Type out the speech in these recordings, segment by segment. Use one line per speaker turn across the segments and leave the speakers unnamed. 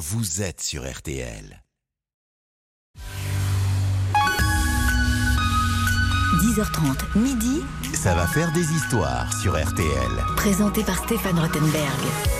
vous êtes sur RTL.
10h30, midi,
Ça va faire des histoires sur RTL.
présenté par Stéphane Rottenberg.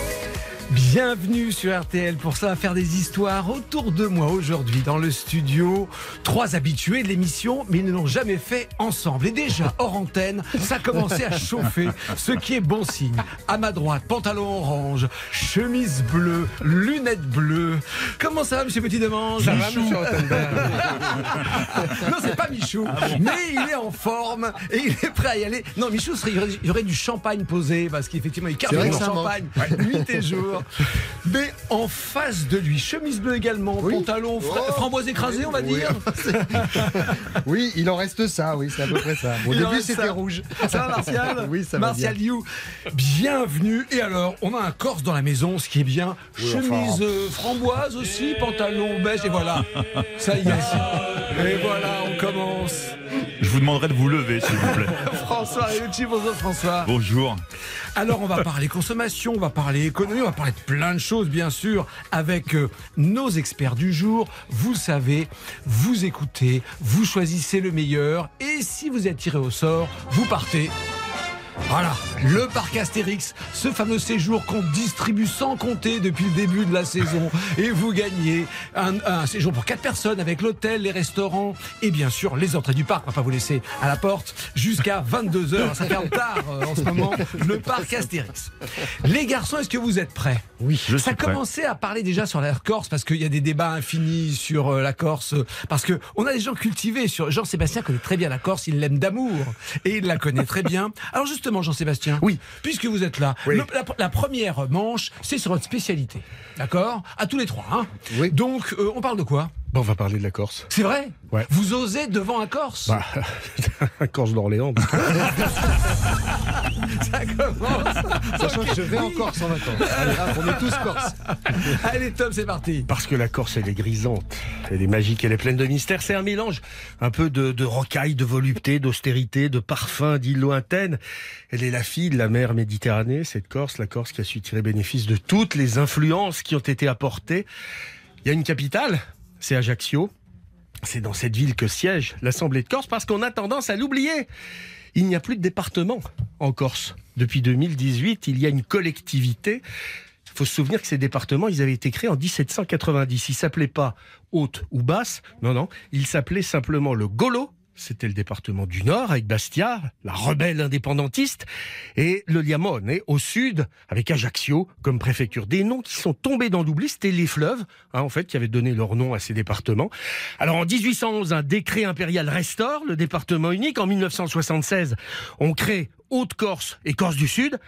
Bienvenue sur RTL pour ça, faire des histoires autour de moi aujourd'hui dans le studio. Trois habitués de l'émission, mais ils ne l'ont jamais fait ensemble. Et déjà, hors antenne, ça commençait à chauffer, ce qui est bon signe. À ma droite, pantalon orange, chemise bleue, lunettes bleues. Comment ça va, monsieur Petit Demange?
Ça va,
Michou
monsieur Rottenberg?
Non, c'est pas Michou, mais il est en forme et il est prêt à y aller. Non, Michou, il y aurait- il y aurait du champagne posé parce qu'effectivement, il carbure le champagne nuit et jour. Mais en face de lui, chemise bleue également,
Oui.
pantalon fra-
Oh.
framboise écrasée, on va dire.
Oui, il en reste ça, oui, c'est à peu près ça. Au
Il
début, c'était rouge.
Ça va, Martial
Oui, ça va
Martial You, bienvenue. Et alors, on a un Corse dans la maison, ce qui est bien.
Oui,
Chemise euh, framboise aussi, pantalon beige, et voilà. Ça y est. Et voilà, on commence.
Je vous demanderai de vous lever, s'il vous plaît.
François bonjour François.
Bonjour.
Alors on va parler consommation, on va parler économie, on va parler de plein de choses bien sûr avec euh, nos experts du jour. Vous savez, vous écoutez, vous choisissez le meilleur et si vous êtes tiré au sort, vous partez. Voilà, le parc Astérix, ce fameux séjour qu'on distribue sans compter depuis le début de la saison. Et vous gagnez un, un séjour pour quatre personnes avec l'hôtel, les restaurants et bien sûr les entrées du parc. On va pas vous laisser à la porte jusqu'à 22h. Ça ferme tard euh, en ce moment, le parc Astérix. Les garçons, est-ce que vous êtes prêts?
Oui, je
ça
suis prêt.
commençait à parler déjà sur la Corse parce qu'il y a des débats infinis sur euh, la Corse. Parce que on a des gens cultivés sur. Jean-Sébastien connaît très bien la Corse, il l'aime d'amour et il la connaît très bien. Alors justement, Jean-Sébastien,
Oui.
puisque vous êtes là,
Oui.
le- la, la première manche, c'est sur votre spécialité. D'accord? À tous les trois. Hein?
Oui.
Donc, euh, on parle de quoi?
Bon, on va parler de la Corse.
C'est vrai?
Ouais.
Vous osez devant un Corse?
Bah, un Corse d'Orléans.
Ça commence.
Sachant que je vais en Corse en vacances. Allez, hop, on est tous Corse.
Allez, Tom, c'est parti.
Parce que la Corse, elle est grisante, elle est magique, elle est pleine de mystères. C'est un mélange un peu de, de rocaille, de volupté, d'austérité, de parfum, d'îles lointaines. Elle est la fille de la mer Méditerranée, cette Corse, la Corse qui a su tirer bénéfice de toutes les influences qui ont été apportées. Il y a une capitale, c'est Ajaccio. C'est dans cette ville que siège l'Assemblée de Corse parce qu'on a tendance à l'oublier. Il n'y a plus de département en Corse. Depuis 2018, il y a une collectivité il faut se souvenir que ces départements, ils avaient été créés en 1790. Ils s'appelaient pas Haute ou Basse. Non, non. Ils s'appelaient simplement le Golo. C'était le département du Nord avec Bastia, la rebelle indépendantiste, et le Liamone, au sud, avec Ajaccio comme préfecture. Des noms qui sont tombés dans l'oubli, c'était les fleuves, hein, en fait, qui avaient donné leur nom à ces départements. Alors en 1811, un décret impérial restaure le département unique. En 1976, on crée Haute-Corse et Corse du Sud.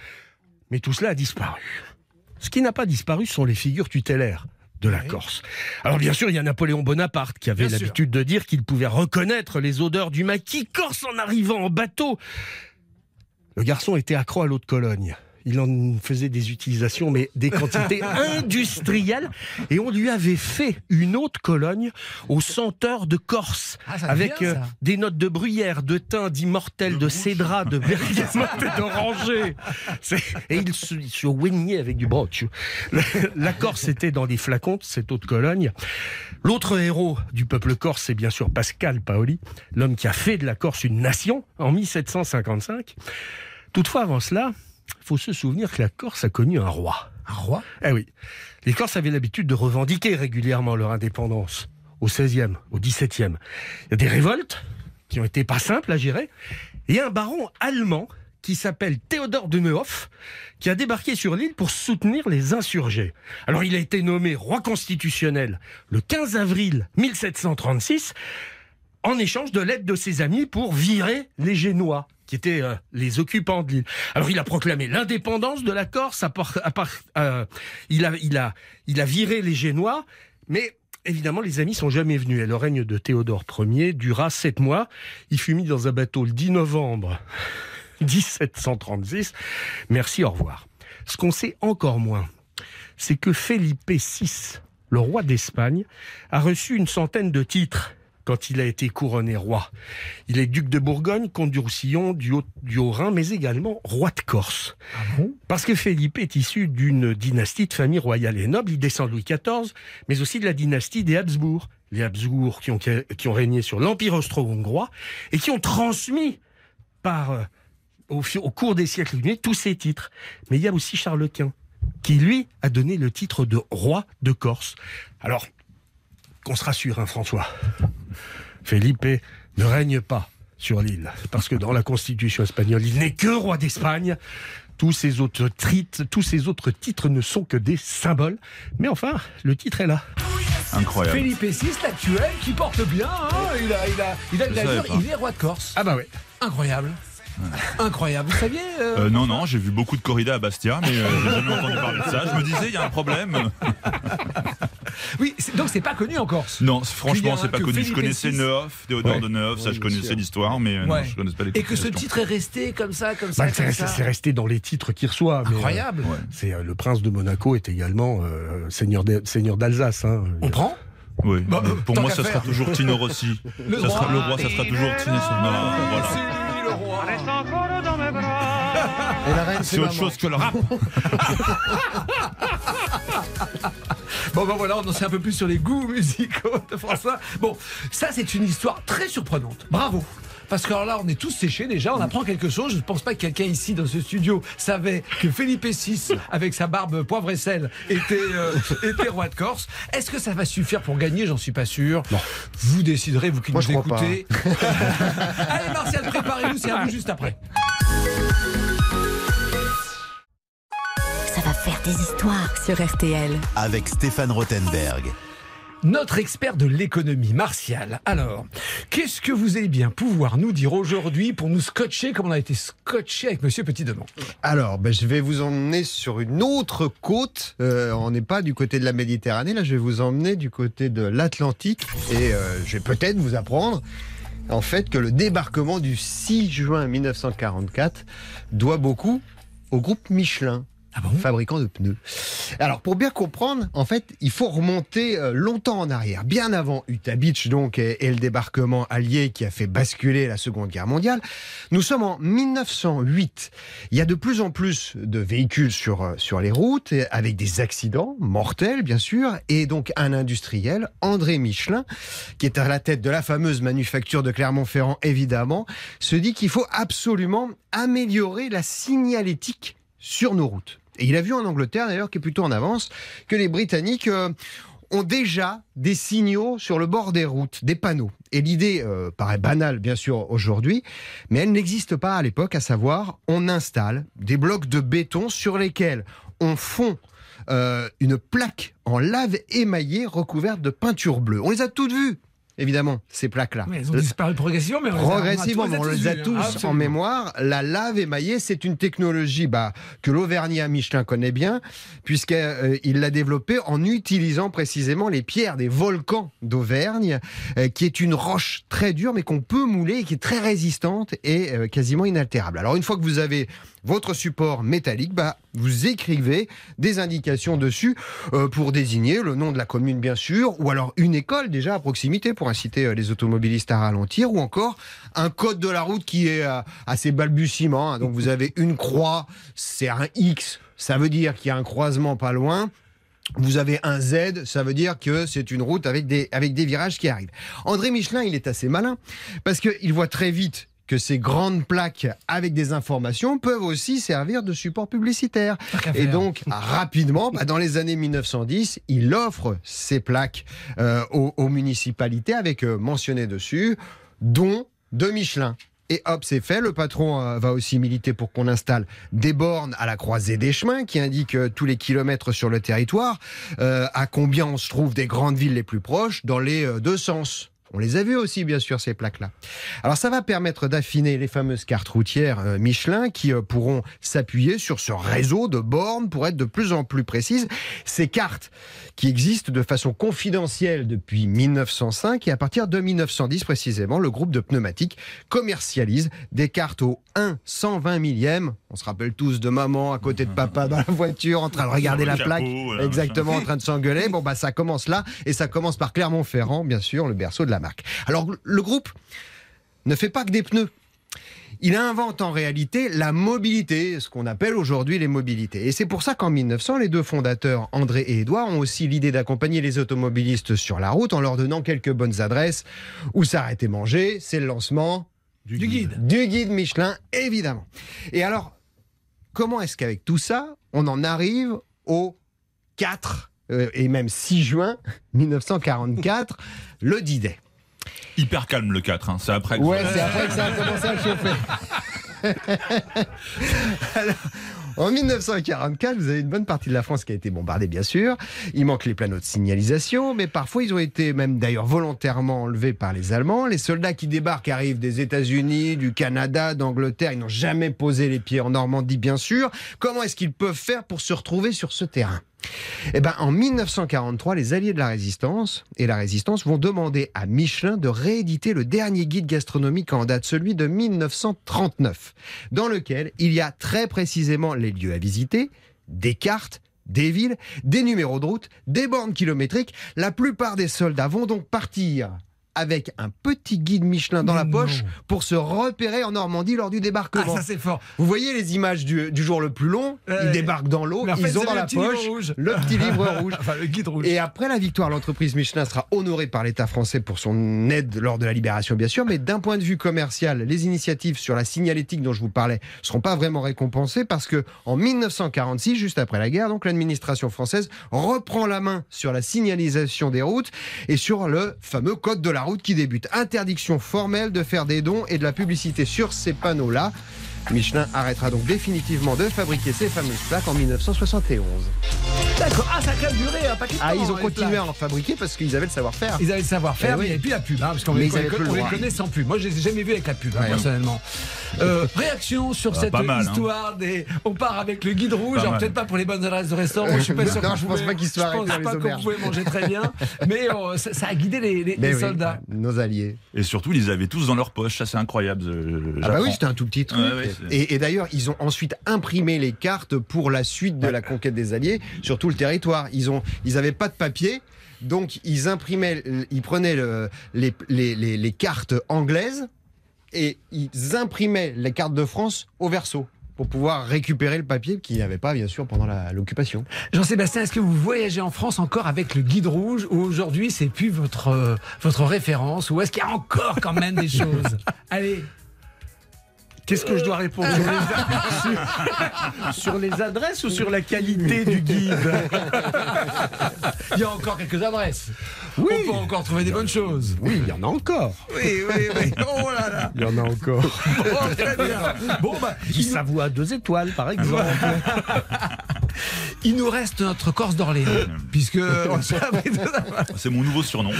Mais tout cela a disparu. Ce qui n'a pas disparu sont les figures tutélaires de la
Oui.
Corse. Alors bien sûr, il y a Napoléon Bonaparte qui avait l'habitude de dire qu'il pouvait reconnaître les odeurs du maquis corse en arrivant en bateau. Le garçon était accro à l'eau de Cologne. Il en faisait des utilisations, mais des quantités industrielles. Et on lui avait fait une eau de Cologne aux senteurs de Corse.
Ah,
avec euh, des notes de bruyère, de thym, d'immortel, de cédra, de bergamote et d'oranger. Et il se, il se oignait avec du brooch. La, Corse était dans des flacons, cette eau de Cologne. L'autre héros du peuple corse, c'est bien sûr Pascal Paoli, l'homme qui a fait de la Corse une nation en 1755. Toutefois, avant cela, il faut se souvenir que la Corse a connu un roi.
Un roi?
Eh oui, les Corses avaient l'habitude de revendiquer régulièrement leur indépendance. Au XVIe, au XVIIe. Il y a des révoltes qui ont été pas simples à gérer. Et un baron allemand qui s'appelle Théodore de Neuhoff, qui a débarqué sur l'île pour soutenir les insurgés. Alors il a été nommé roi constitutionnel le 15 avril 1736, en échange de l'aide de ses amis pour virer les Génois, qui étaient euh, les occupants de l'île. Alors il a proclamé l'indépendance de la Corse, euh, il, a, il, a, il a viré les Génois, mais évidemment les amis sont jamais venus. Et le règne de Théodore Ier dura sept mois. Il fut mis dans un bateau le 10 novembre 1736. Merci, au revoir. Ce qu'on sait encore moins, c'est que Felipe VI, le roi d'Espagne, a reçu une centaine de titres quand il a été couronné roi. Il est duc de Bourgogne, comte du Roussillon, du Haut- Haut-Rhin, mais également roi de Corse. Parce que Philippe est issu d'une dynastie de famille royale et noble. Il descend de Louis XIV, mais aussi de la dynastie des Habsbourg. Les Habsbourg qui ont, qui ont régné sur l'Empire austro-hongrois et qui ont transmis par, euh, au, cours des siècles venus tous ces titres. Mais il y a aussi Charles Quint, qui lui a donné le titre de roi de Corse. Alors, qu'on se rassure, hein, François. Felipe ne règne pas sur l'île, parce que dans la constitution espagnole, il n'est que roi d'Espagne. Tous ces autres titres, tous ces autres titres ne sont que des symboles. Mais enfin, le titre est là.
Incroyable.
Philippe VI, l'actuel, qui porte bien. hein, il a, il a, il a de
Je savais
l'allure,
pas.
il est roi de Corse.
Ah bah ouais.
Incroyable. Incroyable. Vous saviez euh,
Euh, non, non, j'ai vu beaucoup de corridas à Bastia, mais euh, j'ai jamais entendu parler de ça. Je me disais, il y a un problème.
Oui, donc c'est pas connu en Corse.
Non, franchement, c'est pas connu. Je connaissais. Neuf, Théodore
Ouais.
de Neuf, ça je connaissais l'histoire, mais euh,
Ouais.
non, je connaissais pas les
Et que ce titre est resté comme ça, comme ça,
Bah, c'est
ça.
c'est resté dans les titres qu'il reçoit. euh,
Incroyable.
C'est euh, le prince de Monaco est également euh, seigneur d'Alsace. hein.
On prend?
Oui.
Bah,
mais
euh,
pour moi, ça sera toujours Tino Rossi.
Le
ça sera,
roi.
le roi, ça sera toujours Tino Rossi. Voilà.
Et la reine, c'est
C'est autre
maman.
chose que le rap.
Bon, ben voilà, on en sait un peu plus sur les goûts musicaux de François. Bon, ça, c'est une histoire très surprenante. Bravo. Parce que alors là, on est tous séchés déjà, on apprend quelque chose. Je ne pense pas que quelqu'un ici dans ce studio savait que Philippe VI, avec sa barbe poivre et sel, était, euh, était roi de Corse. Est-ce que ça va suffire pour gagner? J'en suis pas sûr. Vous déciderez, vous qui
Moi,
nous écoutez. Allez, Martial, préparez-vous, c'est à vous juste après.
Des histoires sur RTL.
Avec Stéphane Rothenberg.
Notre expert de l'économie, Martial. Alors, qu'est-ce que vous allez bien pouvoir nous dire aujourd'hui pour nous scotcher comme on a été scotché avec Monsieur Petit-Demont
Alors, ben, je vais vous emmener sur une autre côte. Euh, on n'est pas du côté de la Méditerranée, là, je vais vous emmener du côté de l'Atlantique. Et euh, je vais peut-être vous apprendre, en fait, que le débarquement du 6 juin 1944 doit beaucoup au groupe Michelin.
Ah
fabricant de pneus. Alors pour bien comprendre, en fait, il faut remonter euh, longtemps en arrière, bien avant Utah Beach donc et, le débarquement allié qui a fait basculer la Seconde Guerre mondiale. Nous sommes en 1908. Il y a de plus en plus de véhicules sur euh, sur les routes avec des accidents mortels bien sûr et donc un industriel, André Michelin, qui est à la tête de la fameuse manufacture de Clermont-Ferrand évidemment, se dit qu'il faut absolument améliorer la signalétique sur nos routes. Et il a vu en Angleterre, d'ailleurs, qui est plutôt en avance, que les Britanniques euh, ont déjà des signaux sur le bord des routes, des panneaux. Et l'idée euh, paraît banale, bien sûr, aujourd'hui, mais elle n'existe pas à l'époque, à savoir, on installe des blocs de béton sur lesquels on fond euh, une plaque en lave émaillée recouverte de peinture bleue. On les a toutes vues, évidemment, ces plaques-là.
Mais Elles ont disparu progressivement, mais on les a-
Progressivement, mais on les a
hein.
tous en mémoire. La lave émaillée, c'est une technologie bah, que l'Auvergnat Michelin connaît bien, puisqu'il l'a développée en utilisant précisément les pierres des volcans d'Auvergne, euh, qui est une roche très dure, mais qu'on peut mouler, et qui est très résistante et euh, quasiment inaltérable. Alors une fois que vous avez votre support métallique, bah, vous écrivez des indications dessus euh, pour désigner le nom de la commune, bien sûr, ou alors une école déjà à proximité pour inciter euh, les automobilistes à ralentir, ou encore un code de la route qui est euh, assez balbutiement. hein. Donc vous avez une croix, c'est un X, ça veut dire qu'il y a un croisement pas loin. Vous avez un Z, ça veut dire que c'est une route avec des, avec des virages qui arrivent. André Michelin, il est assez malin parce qu'il voit très vite que ces grandes plaques avec des informations peuvent aussi servir de support publicitaire. Et donc, rapidement, bah, dans les années 1910, il offre ces plaques euh, aux, aux municipalités avec euh, mentionné dessus, dont de Michelin. Et hop, c'est fait. Le patron euh, va aussi militer pour qu'on installe des bornes à la croisée des chemins qui indiquent tous les kilomètres sur le territoire, euh, à combien on se trouve des grandes villes les plus proches, dans les deux sens. On les a vus aussi, bien sûr, ces plaques-là. Alors, ça va permettre d'affiner les fameuses cartes routières euh, Michelin qui euh, pourront s'appuyer sur ce réseau de bornes pour être de plus en plus précises. Ces cartes qui existent de façon confidentielle depuis 1905 et à partir de 1910 précisément, le groupe de pneumatiques commercialise des cartes au 1 120 millième. On se rappelle tous de maman à côté de papa dans la voiture en train de regarder la plaque. Exactement, en train de s'engueuler. Bon, bah, ça commence là et ça commence par Clermont-Ferrand, bien sûr, le berceau de la marque. Alors le groupe ne fait pas que des pneus. Il invente en réalité la mobilité, ce qu'on appelle aujourd'hui les mobilités. Et c'est pour ça qu'en 1900, les deux fondateurs, André et Édouard, ont aussi l'idée d'accompagner les automobilistes sur la route en leur donnant quelques bonnes adresses où s'arrêter manger. C'est le lancement
Du guide.
du guide Michelin, évidemment. Et alors, comment est-ce qu'avec tout ça, on en arrive au 4 euh, et même 6 juin 1944, le D-Day
Hyper calme le 4, hein. c'est après. que-
Ouais, c'est après que ça a commencé à chauffer. Alors, en 1944, vous avez une bonne partie de la France qui a été bombardée, bien sûr. Il manque les panneaux de signalisation, mais parfois ils ont été même d'ailleurs volontairement enlevés par les Allemands. Les soldats qui débarquent arrivent des États-Unis, du Canada, d'Angleterre. Ils n'ont jamais posé les pieds en Normandie, bien sûr. Comment est-ce qu'ils peuvent faire pour se retrouver sur ce terrain? Eh ben, en 1943, les alliés de la résistance et la résistance vont demander à Michelin de rééditer le dernier guide gastronomique en date, celui de 1939, dans lequel il y a très précisément les lieux à visiter, des cartes, des villes, des numéros de route, des bornes kilométriques. La plupart des soldats vont donc partir avec un petit guide Michelin dans la
Non.
poche pour se repérer en Normandie lors du
Ah,
débarquement.
ça c'est fort.
Vous voyez les images du, du jour le plus long? Ils débarquent dans l'eau,
fait,
ils ont dans la poche le petit livre rouge.
Enfin, le guide rouge.
Et après la victoire, l'entreprise Michelin sera honorée par l'État français pour son aide lors de la libération, bien sûr. Mais d'un point de vue commercial, les initiatives sur la signalétique dont je vous parlais seront pas vraiment récompensées parce que en 1946, juste après la guerre, donc l'administration française reprend la main sur la signalisation des routes et sur le fameux code de la route qui débute. Interdiction formelle de faire des dons et de la publicité sur ces panneaux-là. Michelin arrêtera donc définitivement de fabriquer ces fameuses plaques en 1971.
D'accord. Ah, ça a quand même duré un paquet de
Ah, ils ont
les
continué
plaques.
à en fabriquer parce qu'ils avaient le savoir-faire.
Ils avaient le savoir-faire,
Eh oui.
mais il n'y avait plus la pub, hein, parce qu'on les,
le
connaît sans pub. Moi, je les ai jamais vus avec la pub, hein,
Ouais.
personnellement. Euh, réaction sur
Ah,
cette
hein.
histoire des. On part avec le guide rouge,
Pas
alors peut-être pas pour les bonnes adresses de restaurant. Je suis pas sûr.
Non,
qu'on
je pense pas qu'ils soient
Je pense pas qu'on pouvait manger très bien, mais euh, ça, ça a guidé les, les-
Mais
les
oui,
soldats.
nos alliés.
Et surtout, ils les avaient tous dans leur poche, ça c'est incroyable.
Ah bah oui, c'était un tout petit truc. Et et d'ailleurs, ils ont ensuite imprimé les cartes pour la suite de la conquête des Alliés sur tout le territoire. Ils ont, ils avaient pas de papier. Donc ils imprimaient, ils prenaient le- les, les- les- les cartes anglaises et ils imprimaient les cartes de France au verso pour pouvoir récupérer le papier qu'il n'y avait pas bien sûr pendant l'occupation.
Jean-Sébastien, est-ce que vous voyagez en France encore avec le guide rouge ou aujourd'hui c'est plus votre, euh, votre référence ou est-ce qu'il y a encore quand même des choses? Allez,
Qu'est-ce que je dois répondre sur les, sur- sur les adresses ou sur la qualité du guide
il y a encore quelques adresses.
Oui.
On peut encore trouver des bonnes choses.
Oui, il y en a encore.
Oui, oui, oui. Oh là là.
Il y en a encore.
Oh, très bien. Bon, bah, il,
s'avoue à deux étoiles, par exemple.
il nous reste notre Corse d'Orléans, puisque ça.
C'est mon nouveau surnom.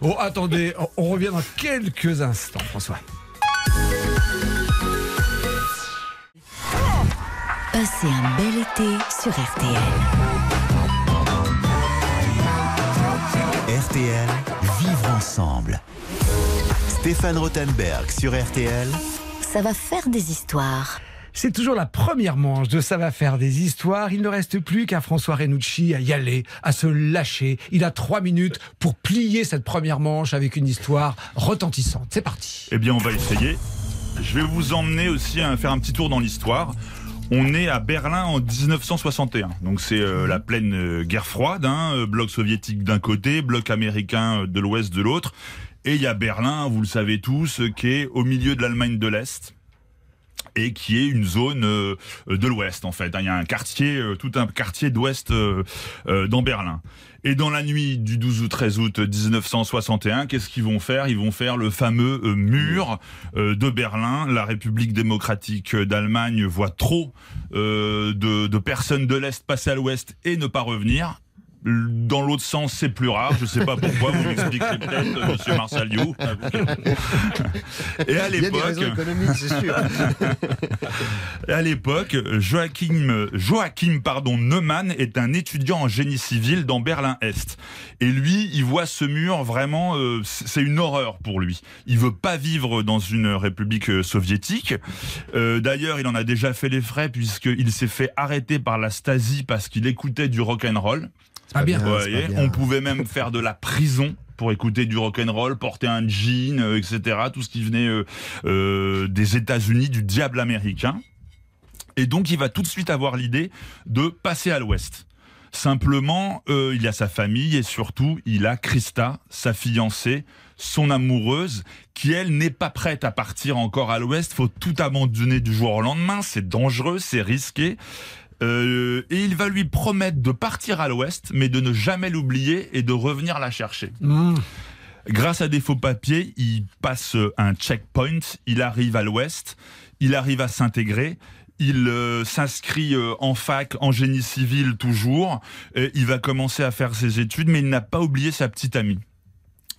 Oh, attendez, on revient dans quelques instants, François.
Passez un bel été sur RTL.
RTL, vivre ensemble. Stéphane Rothenberg sur RTL.
Ça va faire des histoires.
C'est toujours la première manche de Ça va faire des histoires. Il ne reste plus qu'à François Renucci à y aller, à se lâcher. Il a trois minutes pour plier cette première manche avec une histoire retentissante. C'est parti.
Eh bien, on va essayer. Je vais vous emmener aussi à faire un petit tour dans l'histoire. On est à Berlin en 1961. Donc c'est euh, la pleine euh, guerre froide, hein, euh, bloc soviétique d'un côté, bloc américain de l'ouest de l'autre. Et il y a Berlin, vous le savez tous, qui est au milieu de l'Allemagne de l'Est et qui est une zone de l'Ouest en fait. hein. Il y a un quartier, tout un quartier d'Ouest dans Berlin. Et dans la nuit du 12 ou 13 août 1961, qu'est-ce qu'ils vont faire? Ils vont faire le fameux euh, mur euh, de Berlin. La République démocratique d'Allemagne voit trop euh, de, de personnes de l'Est passer à l'Ouest et ne pas revenir. Dans l'autre sens, c'est plus rare. Je sais pas pourquoi. Vous m'expliquerez peut-être, euh, Monsieur Marsaliou. Et à l'époque, à l'époque, Joachim, Joachim pardon, Neumann est un étudiant en génie civil dans Berlin-Est. Et lui, il voit ce mur vraiment, euh, c'est une horreur pour lui. Il veut pas vivre dans une république euh, soviétique. Euh, D'ailleurs, il en a déjà fait les frais puisqu'il s'est fait arrêter par la Stasi parce qu'il écoutait du rock and roll.
Bien.
Vous voyez,
c'est pas bien.
on pouvait même faire de la prison pour écouter du rock and roll, porter un jean, euh, etc. Tout ce qui venait euh, euh, des États-Unis, du diable américain. Et donc, il va tout de suite avoir l'idée de passer à l'Ouest. Simplement, euh, il y a sa famille et surtout, il a Christa, sa fiancée, son amoureuse, qui elle n'est pas prête à partir encore à l'Ouest. Faut tout abandonner du jour au lendemain. C'est dangereux, c'est risqué. Euh, et il va lui promettre de partir à l'Ouest, mais de ne jamais l'oublier et de revenir la chercher.
Mmh.
Grâce à des faux papiers, il passe un checkpoint, il arrive à l'ouest, il arrive à s'intégrer. Il euh, s'inscrit euh, en fac, en génie civil toujours. Et il va commencer à faire ses études, mais il n'a pas oublié sa petite amie.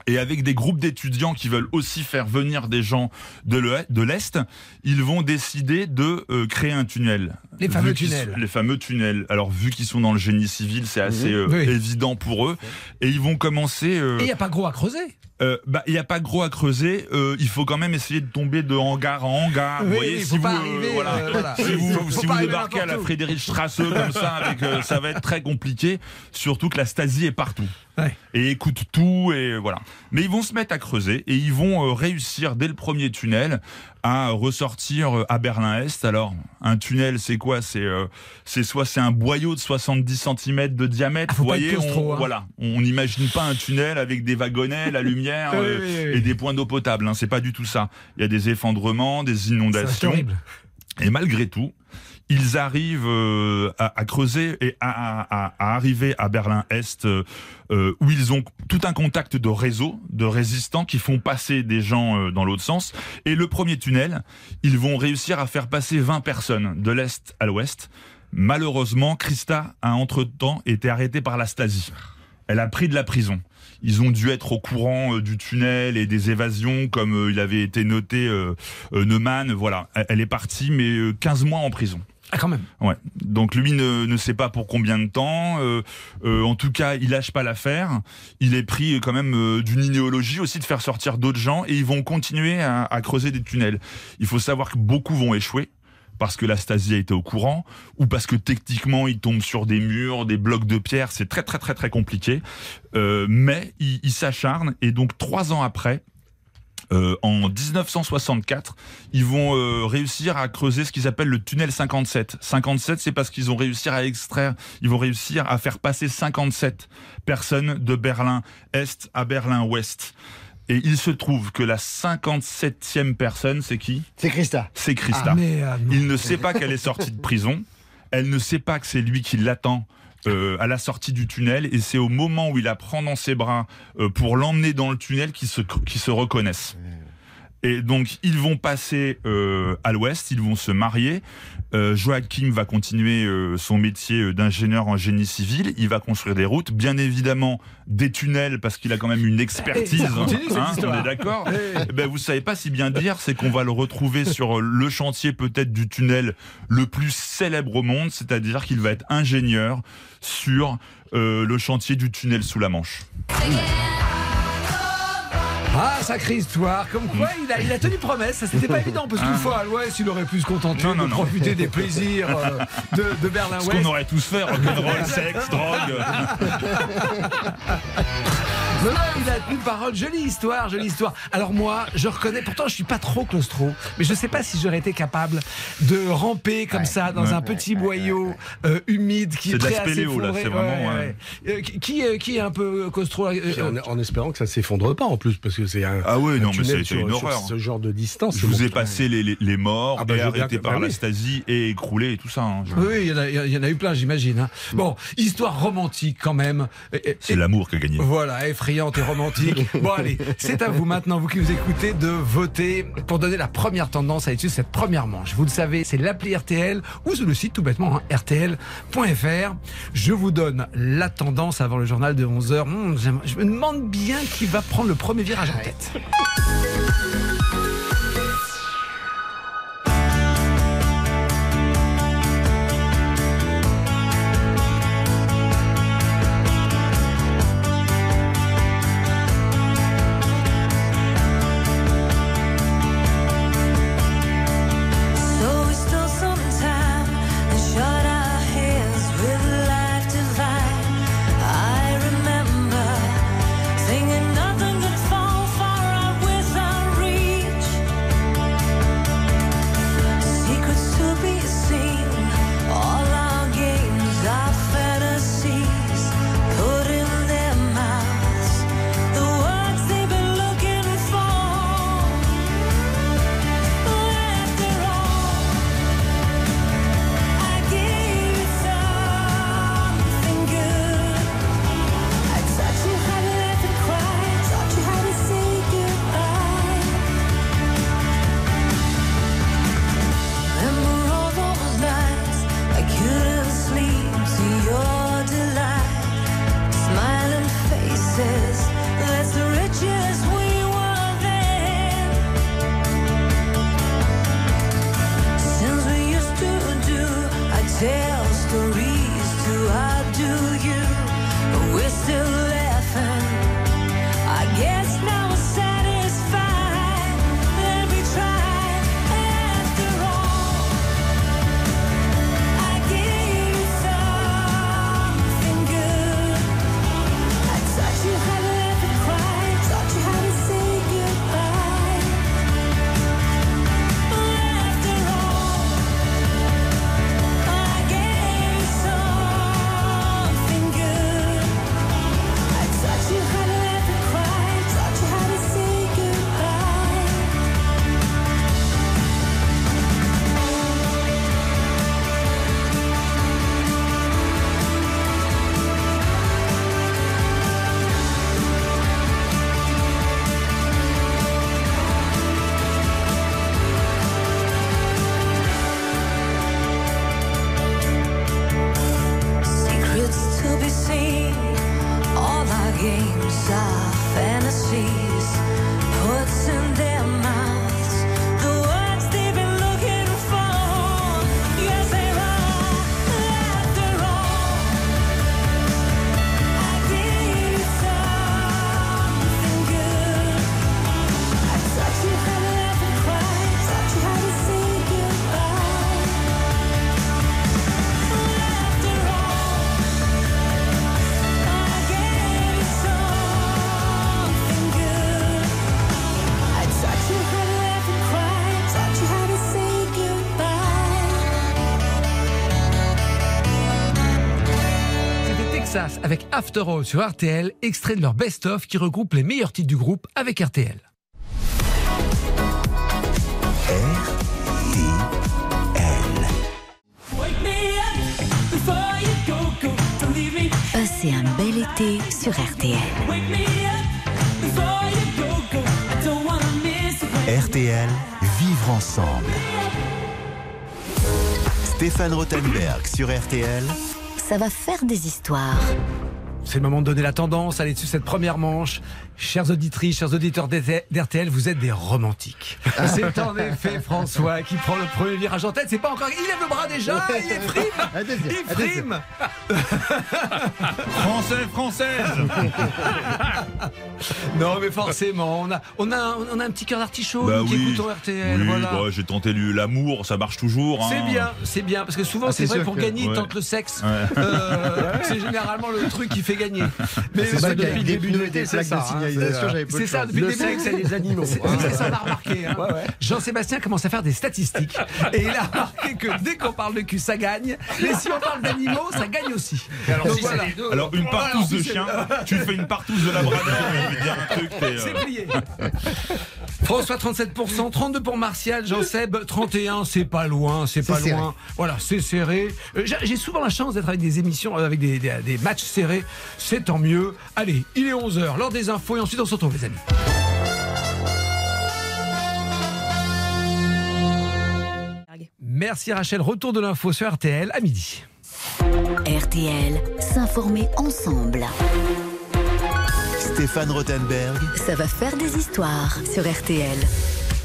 Et avec des groupes d'étudiants qui veulent aussi faire venir des gens de l'Est, ils vont décider de euh, créer un tunnel.
Les fameux tunnels.
sont- Les fameux tunnels. Alors, vu qu'ils sont dans le génie civil, c'est assez euh,
Oui.
évident pour eux. Et ils vont commencer... euh,
Et il n'y a pas gros à creuser.
euh, bah, il n'y a pas gros à creuser. Euh, il faut quand même essayer de tomber de hangar en hangar.
Oui,
vous voyez, si vous,
pas
euh,
arriver,
voilà.
euh, voilà.
si vous,
Faut-
si débarquez à la
où.
Friedrichstrasse comme ça, avec, euh, ça va être très compliqué. Surtout que la Stasi est partout.
Ouais.
Et écoute tout et voilà. Mais ils vont se mettre à creuser et ils vont euh, réussir dès le premier tunnel à ressortir euh, à Berlin-Est. Alors, un tunnel, c'est quoi? C'est euh, c'est soit c'est un boyau de 70 cm de diamètre.
Ah,
vous
être
voyez, on,
hein.
voilà, on n'imagine pas un tunnel avec des wagonnets, la lumière
Oui,
euh,
oui, oui.
et des points d'eau potable. Hein. C'est pas du tout ça. Il y a des effondrements, des inondations. Et malgré tout, ils arrivent euh, à, à creuser et à, à- à arriver à Berlin-Est, euh, euh, où ils ont tout un contact de réseau, de résistants qui font passer des gens euh, dans l'autre sens. Et le premier tunnel, ils vont réussir à faire passer 20 personnes de l'Est à l'Ouest. Malheureusement, Christa a entre-temps été arrêtée par la Stasi. Elle a pris de la prison. Ils ont dû être au courant euh, du tunnel et des évasions, comme euh, il avait été noté euh, Neumann. Voilà, Elle- est partie, mais euh, 15 mois en prison.
Ah, quand même.
Ouais. Donc lui ne, ne sait pas pour combien de temps. Euh, euh, en tout cas, il lâche pas l'affaire. Il est pris euh, quand même euh, d'une idéologie aussi de faire sortir d'autres gens et ils vont continuer à, à creuser des tunnels. Il faut savoir que beaucoup vont échouer parce que la Stasi a été au courant ou parce que techniquement ils tombent sur des murs, des blocs de pierre. C'est très très très très compliqué. Euh, mais ils il s'acharnent et donc trois ans après. Euh, en 1964, ils vont euh, réussir à creuser ce qu'ils appellent le tunnel 57. 57, c'est parce qu'ils ont réussi à extraire, ils vont réussir à faire passer 57 personnes de Berlin Est à Berlin Ouest. Et il se trouve que la 57e personne, c'est qui?
C'est Christa.
C'est Christa.
Ah, merde.
Il ne sait pas qu'elle est sortie de prison. Elle ne sait pas que c'est lui qui l'attend. Euh, à la sortie du tunnel et c'est au moment où il la prend dans ses bras euh, pour l'emmener dans le tunnel qu'ils se, se reconnaissent. Et donc ils vont passer euh, à l'ouest, ils vont se marier. Euh, Joachim va continuer euh, son métier d'ingénieur en génie civil. Il va construire des routes, bien évidemment des tunnels parce qu'il a quand même une expertise.
Continue,
hein, on est d'accord.
Eh.
Ben, vous savez pas si bien dire, c'est qu'on va le retrouver sur le chantier peut-être du tunnel le plus célèbre au monde, c'est-à-dire qu'il va être ingénieur sur euh, le chantier du tunnel sous la Manche.
Ah, sacrée histoire. Comme quoi, il a, il a tenu promesse. Ça, c'était pas évident. Parce qu'une fois à l'Ouest, il aurait pu se contenter
Non, non,
de
non.
profiter des plaisirs euh, de, de
Ce
Berlin-Ouest.
qu'on aurait tous fait, rock'n'roll, sexe, drogue.
Non, non, il a tenu parole. Jolie histoire, jolie histoire. Alors moi, je reconnais, pourtant je suis pas trop claustro, mais je sais pas si j'aurais été capable de ramper comme ça dans
Ouais.
un petit boyau euh, humide qui est,
C'est de
prêt
la
à
spéléo, là,
s'effondrer.
c'est vraiment,
Ouais, ouais. Euh, qui, euh, qui est un peu claustro euh, euh,
en, en espérant que ça s'effondre pas en plus, parce que c'est un.
Ah
un
non, mais c'est une horreur.
Ce genre de distance.
Je vous ai passé les, les- les morts,
Ah bah,
et arrêtés
que-
par
bah
la
oui.
Stasi et écroulés et tout ça. hein.
Oui, il y, en a, il y en a eu plein, j'imagine. hein. Bon, histoire romantique quand même.
C'est l'amour qui a gagné.
Voilà, et romantique. Bon allez, c'est à vous maintenant, vous qui nous écoutez, de voter pour donner la première tendance à étudier cette première manche. Vous le savez, c'est l'appli RTL ou sur le site tout bêtement, hein, rtl.fr. Je vous donne la tendance avant le journal de 11h. Hum, j'aime- je me demande bien qui va prendre le premier virage en tête.
away. After All
sur RTL, extrait de leur best-of qui regroupe les meilleurs titres du groupe avec RTL.
Passez un bel été sur RTL.
RTL, vivre ensemble. Stéphane Rothenberg sur RTL.
Ça va faire des histoires.
C'est le moment de donner la tendance, allez dessus cette première manche. Chères auditrices, chers auditeurs d'RTL, vous êtes des romantiques. C'est en effet François qui prend le premier virage en tête. C'est pas encore. Il lève le bras déjà, il est frime
Un deuxième,
Il frime
Français, française
Non, mais forcément, on a, on a, on a un petit cœur d'artichaut
Bah
qui
oui.
écoutons RTL.
Oui,
voilà.
bah, j'ai tenté l'amour, ça marche toujours.
C'est
hein.
bien, c'est bien, parce que souvent
Ah,
c'est vrai pour
que-
gagner, ils
ouais.
tentent le sexe.
Ouais.
Euh, c'est généralement le truc qui fait gagner. Mais
C'est ça,
depuis le début de l'été, c'est ça. hein,
signalisation,
c'est-
j'avais
C'est ça, depuis le
sexe et les animaux.
C'est c'est ça, on a remarqué. hein. Jean-Sébastien commence à faire des statistiques. Et il a remarqué que dès qu'on parle de cul, ça gagne. Mais si on parle d'animaux, ça gagne aussi. Donc voilà.
Alors une partouze de
c'est-
chien, tu fais une partouze de labrador, t'es, euh,
C'est plié. François 37%, 32 pour Martial, Jean-Seb 31, c'est pas loin, c'est pas
serré.
loin. Voilà, c'est serré. Euh, j'ai- souvent la chance d'être avec des émissions, euh, avec des, des- des matchs serrés. C'est tant mieux. Allez, il est 11h, l'heure des infos et ensuite on se retrouve les amis. Merci Rachel, retour de l'info sur RTL à midi.
RTL, s'informer ensemble.
Stéphane Rothenberg.
Ça va faire des histoires sur RTL.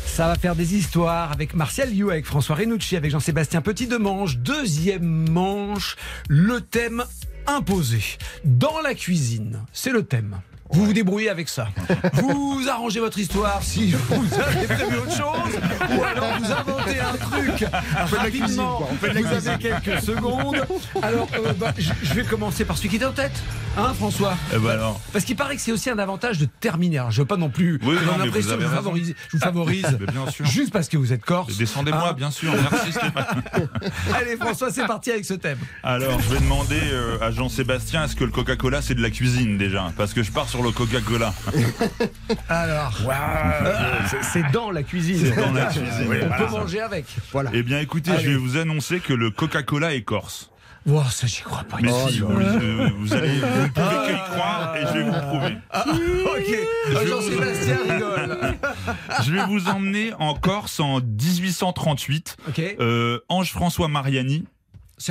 Ça va faire des histoires avec Martial Liu, avec François Renucci, avec Jean-Sébastien Petit de Manche. Deuxième manche, le thème imposé. Dans la cuisine, c'est le thème. Vous vous débrouillez avec ça. Vous arrangez votre histoire si vous avez prévu autre chose, ou alors vous inventez un truc. Rapidement, vous avez quelques secondes. Alors, euh, bah, je vais commencer par celui qui était en tête. Hein, François
eh ben alors.
Parce qu'il paraît que c'est aussi un avantage de terminer. Alors, je veux pas non plus.
Oui, non, mais
l'impression
vous
que je vous favorise. Je vous favorise.
Mais bien sûr.
Juste parce que vous êtes corse.
Descendez-moi,
Hein
bien sûr, merci.
Allez, François, c'est parti avec ce thème.
Alors, je vais demander euh, à Jean-Sébastien, est-ce que le Coca-Cola c'est de la cuisine déjà? Parce que je pars sur le Coca-Cola.
Alors,
C'est- C'est dans la cuisine.
C'est dans la cuisine.
on
Voilà.
peut manger avec.
Voilà.
Eh bien, écoutez,
Allez.
je vais vous annoncer que le Coca-Cola est corse.
Wow, ça, j'y crois pas.
Mais
Oh,
si, vous, euh, vous allez, vous ne pouvez que y croire et je vais vous prouver.
Ah, ok. Ah, Jean-Sébastien rigole.
Je vais vous emmener en Corse en 1838.
Ok.
Euh, Ange François Mariani,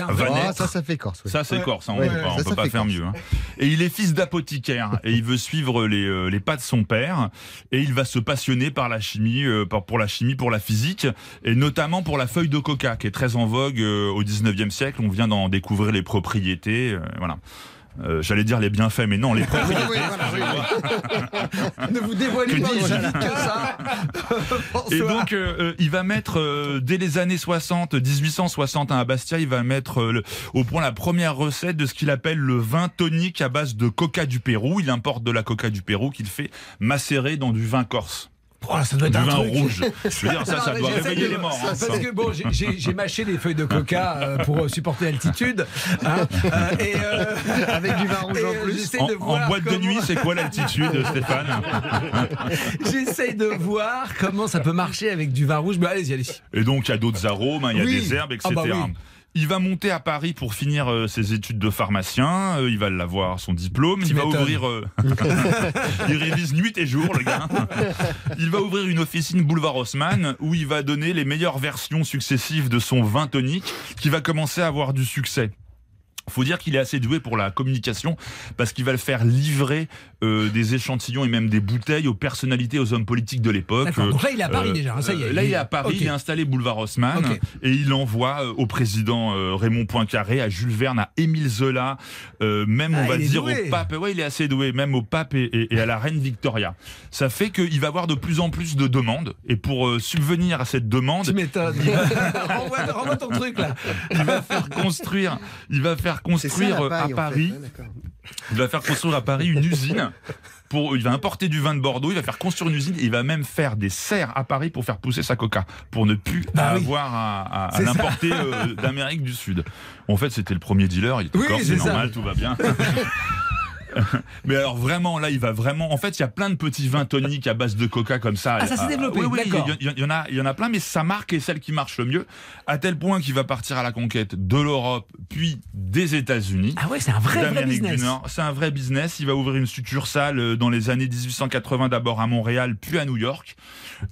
un
va
vrai.
naître.
Ah, ça, ça fait corse. oui.
ça c'est corse, hein, on
Ouais,
peut pas, on
ça,
peut
ça
pas
fait
faire
corse.
mieux. hein. Et il est fils d'apothicaire et il veut suivre les, euh, les pas de son père et il va se passionner par la chimie, euh, par- pour la chimie, pour la physique et notamment pour la feuille de coca qui est très en vogue euh, au 19e siècle. On vient d'en découvrir les propriétés, euh, voilà. Euh, J'allais dire les bienfaits, mais non, les propriétés.
Oui, voilà, oui,
Ne vous dévoilez
Que
pas
dis-je
aussi vite que ça.
Et donc, euh, euh, il va mettre, euh, dès les années 60, 1860 à Bastia, il va mettre euh, le- au point la première recette de ce qu'il appelle le vin tonique à base de coca du Pérou. Il importe de la coca du Pérou qu'il fait macérer dans du vin corse.
Oh, ça doit être
Du
un
vin
truc.
rouge. Je veux dire, ça,
Non,
ça doit réveiller
de-
les morts. hein,
Parce
ça.
que bon, j'ai- mâché des feuilles de coca euh, pour euh, supporter l'altitude. hein, euh, et euh,
Avec du vin rouge
et,
en plus.
En,
de
en boîte de nuit, c'est quoi l'altitude, Stéphane
J'essaye de voir comment ça peut marcher avec du vin rouge. Mais allez-y, allez-y.
Et donc, il y a d'autres arômes, hein, il y a
Oui.
des herbes, etc.
Ah bah oui.
Il va monter à Paris pour finir euh, ses études de pharmacien. euh, il va l'avoir son diplôme.
Tu
il va ouvrir. euh, il révise nuit et jour, le gars. Il va ouvrir une officine boulevard Haussmann où il va donner les meilleures versions successives de son vin tonique qui va commencer à avoir du succès. Faut dire qu'il est assez doué pour la communication parce qu'il va le faire livrer euh, des échantillons et même des bouteilles aux personnalités, aux hommes politiques de l'époque.
Donc là, il est à Paris
euh,
déjà. hein, ça y est.
là, il est à Paris, il est installé boulevard Haussmann et il envoie euh, au président Raymond Poincaré, à Jules Verne, à Émile Zola, euh, même
Ah,
on va
il est
dire
doué.
au pape. Ouais, il est assez doué, même au pape et, et- et à la reine Victoria. Ça fait qu'il va avoir de plus en plus de demandes et pour subvenir à cette demande,
Tu m'étonnes. renvoie, renvoie ton truc là.
il va faire construire, il va faire
Ça,
construire euh,
paille,
à
en fait.
Paris.
Ouais,
faire construire à Paris une usine. Pour, il va importer du vin de Bordeaux, il va faire construire une usine et il va même faire des serres à Paris pour faire pousser sa coca, pour ne plus
Bah oui.
avoir à, l'importer euh, d'Amérique du Sud. En fait, c'était le premier dealer, il était
Oui, c'est ça.
normal, tout va bien. Mais alors vraiment, là, il va vraiment. En fait, il y a plein de petits vins toniques à base de coca comme ça.
Ah, ça s'est développé,
Oui, oui, il y, en a, il y en a plein, mais sa marque est celle qui marche le mieux, à tel point qu'il va partir à la conquête de l'Europe, puis des États-Unis
Ah ouais, c'est un vrai, vrai business.
C'est un vrai business. Il va ouvrir une succursale euh, dans les années 1880 d'abord à Montréal, puis à New York.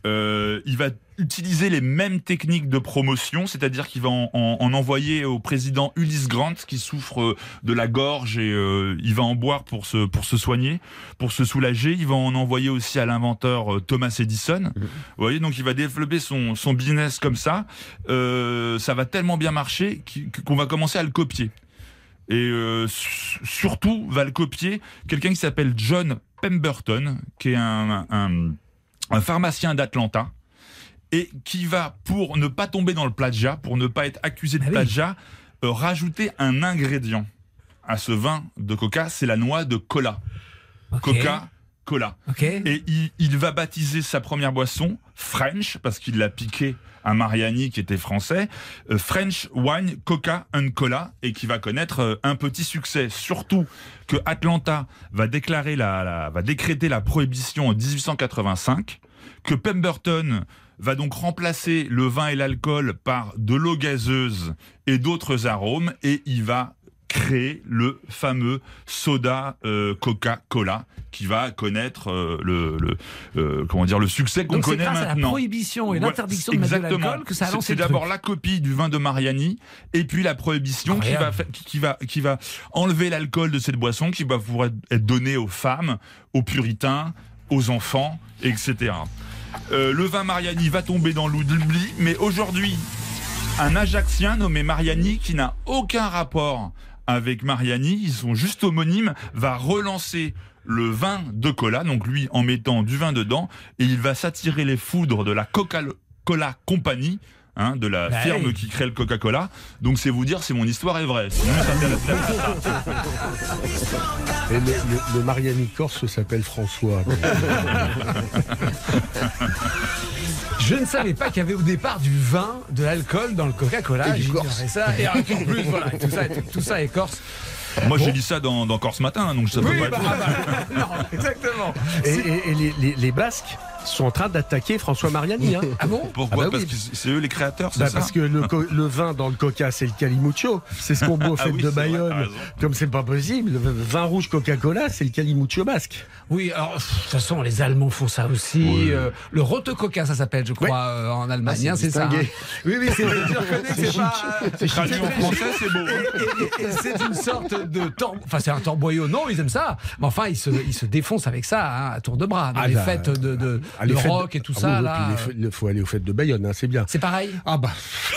Euh, il va utiliser les mêmes techniques de promotion, c'est-à-dire qu'il va en, en- en envoyer au président Ulysse Grant qui souffre euh, de la gorge et euh, il va en boire pour se pour se soigner, pour se soulager. Il va en envoyer aussi à l'inventeur euh, Thomas Edison. Vous voyez, donc il va développer son son business comme ça. Euh, ça va tellement bien marcher qu'on va commencer à le copier et euh, su- surtout va le copier quelqu'un qui s'appelle John Pemberton, qui est un, un- un pharmacien d'Atlanta, et qui va, pour ne pas tomber dans le plagiat, pour ne pas être accusé de
Ah oui.
plagiat, euh, rajouter un ingrédient à ce vin de coca, c'est la noix de cola. Coca, cola. Et il, il va baptiser sa première boisson French, parce qu'il l'a piqué à Mariani, qui était français, euh, French Wine Coca and Cola, et qui va connaître euh, un petit succès. Surtout que Atlanta va déclarer la, la- va décréter la prohibition en 1885, que Pemberton va donc remplacer le vin et l'alcool par de l'eau gazeuse et d'autres arômes, et il va créer le fameux soda euh, Coca-Cola qui va connaître euh, le, le euh, comment dire le succès qu'on connaît
grâce à la
maintenant.
prohibition et
Ouais,
l'interdiction de l'alcool que ça a
C'est-
lancé
C'est
le
d'abord la copie du vin de Mariani et puis la prohibition qui va, qui va qui va enlever l'alcool de cette boisson qui va pouvoir être donnée aux femmes, aux puritains, aux enfants, etc. Euh, le vin Mariani va tomber dans l'oubli, mais aujourd'hui, un Ajaxien nommé Mariani qui n'a aucun rapport avec Mariani, ils sont juste homonymes, va relancer le vin de cola, donc lui en mettant du vin dedans, et il va s'attirer les foudres de la Coca-Cola Company, hein, de la
Bah
firme
oui.
qui crée le Coca-Cola. Donc c'est vous dire si mon histoire est vraie. Sinon.
Et le, le- le Mariani Corse s'appelle François.
Je ne savais pas qu'il y avait au départ du vin, de l'alcool dans le Coca-Cola.
Et du
J'ignorais
corse.
ça. Et en plus, voilà, tout ça, tout ça est corse.
Moi j'ai dit ça dans, dans Corse Matin, donc ça peut
Oui,
pas
bah,
être
bah, non, exactement.
Et, et- et les, les- les Basques sont en train d'attaquer François Mariani. hein.
Ah bon
Pourquoi
Ah bah
Parce
oui.
que c'est eux les créateurs, c'est
Bah,
ça
parce que le, le vin dans le coca, c'est le Calimucho. C'est ce qu'on boit au
Ah
fait
oui,
de
c'est vrai,
Bayonne. Comme c'est pas possible, le vin rouge Coca-Cola, c'est le Calimucho basque.
Oui, alors, de toute façon, les Allemands font ça aussi. Euh, le Rote Coca, ça s'appelle, je crois, euh, en Allemagne.
Ah,
hein,
c'est
c'est ça. hein. Oui, oui, c'est c'est pas. euh,
Traduit en
très
français, c'est beau.
Et c'est une sorte de tor... enfin c'est un torboyau non ils aiment ça mais enfin ils se, ils se défoncent avec ça hein, à tour de bras dans
Ah
les
bah,
fêtes de, de,
Ah, fêtes
rock et tout
Ah
ça
oui,
là
Il faut aller aux fêtes de Bayonne, hein, c'est bien.
c'est pareil
Ah bah,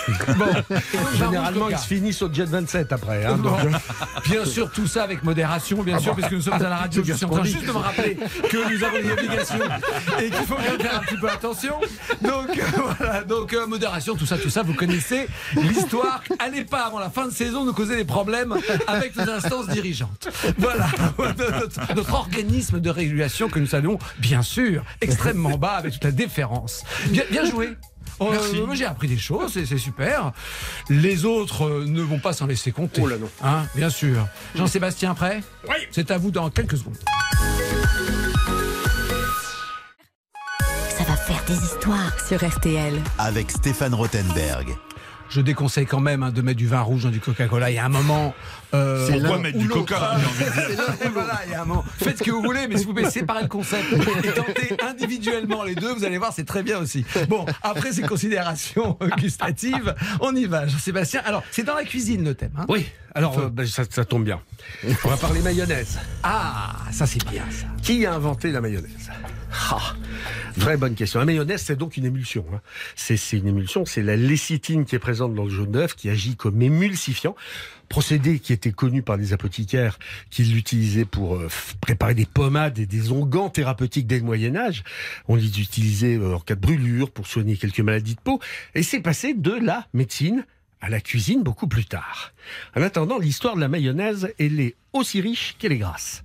bon
généralement ils se finissent au Jet 27 après. hein, donc.
Bien sûr, tout ça avec modération, bien sûr, puisque nous sommes à la radio. Je suis en train juste de me rappeler que nous avons des obligations et qu'il faut bien faire un petit peu attention. Donc euh, voilà, donc euh, modération, tout ça, tout ça, vous connaissez l'histoire. Allez pas avant la fin de saison nous causer des problèmes avec nos instances dirigeantes. Voilà notre, notre organisme de régulation que nous saluons, bien sûr, extrêmement bas avec toute la déférence. Bien, bien joué. Euh,
Merci.
moi, j'ai appris des choses, c'est c'est super. Les autres euh, ne vont pas s'en laisser compter.
Oh là non.
Hein, bien sûr. Jean-Sébastien, prêt? Oui. C'est à vous dans quelques secondes.
Ça va faire des histoires.
sur RTL.
Avec Stéphane Rothenberg.
Je déconseille quand même hein, de mettre du vin rouge dans du Coca-Cola. Il y a un moment. euh,
C'est
Pourquoi mettre du coca j'ai envie de dire
Et voilà, il y a un moment. Faites ce que vous voulez, mais s'il vous plaît, séparez le concept et tentez individuellement les deux. Vous allez voir, c'est très bien aussi. Bon, après ces considérations gustatives, on y va, Jean-Sébastien. Alors, c'est dans la cuisine le thème. Hein
Oui, Alors, euh, ben, ça, ça tombe bien. On va parler mayonnaise.
Ah, ça c'est bien ça.
Qui a inventé la mayonnaise? Ah, Vraie bonne question. La mayonnaise, c'est donc une émulsion. hein. C'est une émulsion, c'est la lécithine qui est présente dans le jaune d'œuf qui agit comme émulsifiant. Procédé qui était connu par les apothicaires qui l'utilisaient pour euh, préparer des pommades et des onguents thérapeutiques dès le Moyen Âge. On les utilisait euh, en cas de brûlure pour soigner quelques maladies de peau. Et c'est passé de la médecine à la cuisine beaucoup plus tard. En attendant, l'histoire de la mayonnaise, elle est aussi riche qu'elle est grasse.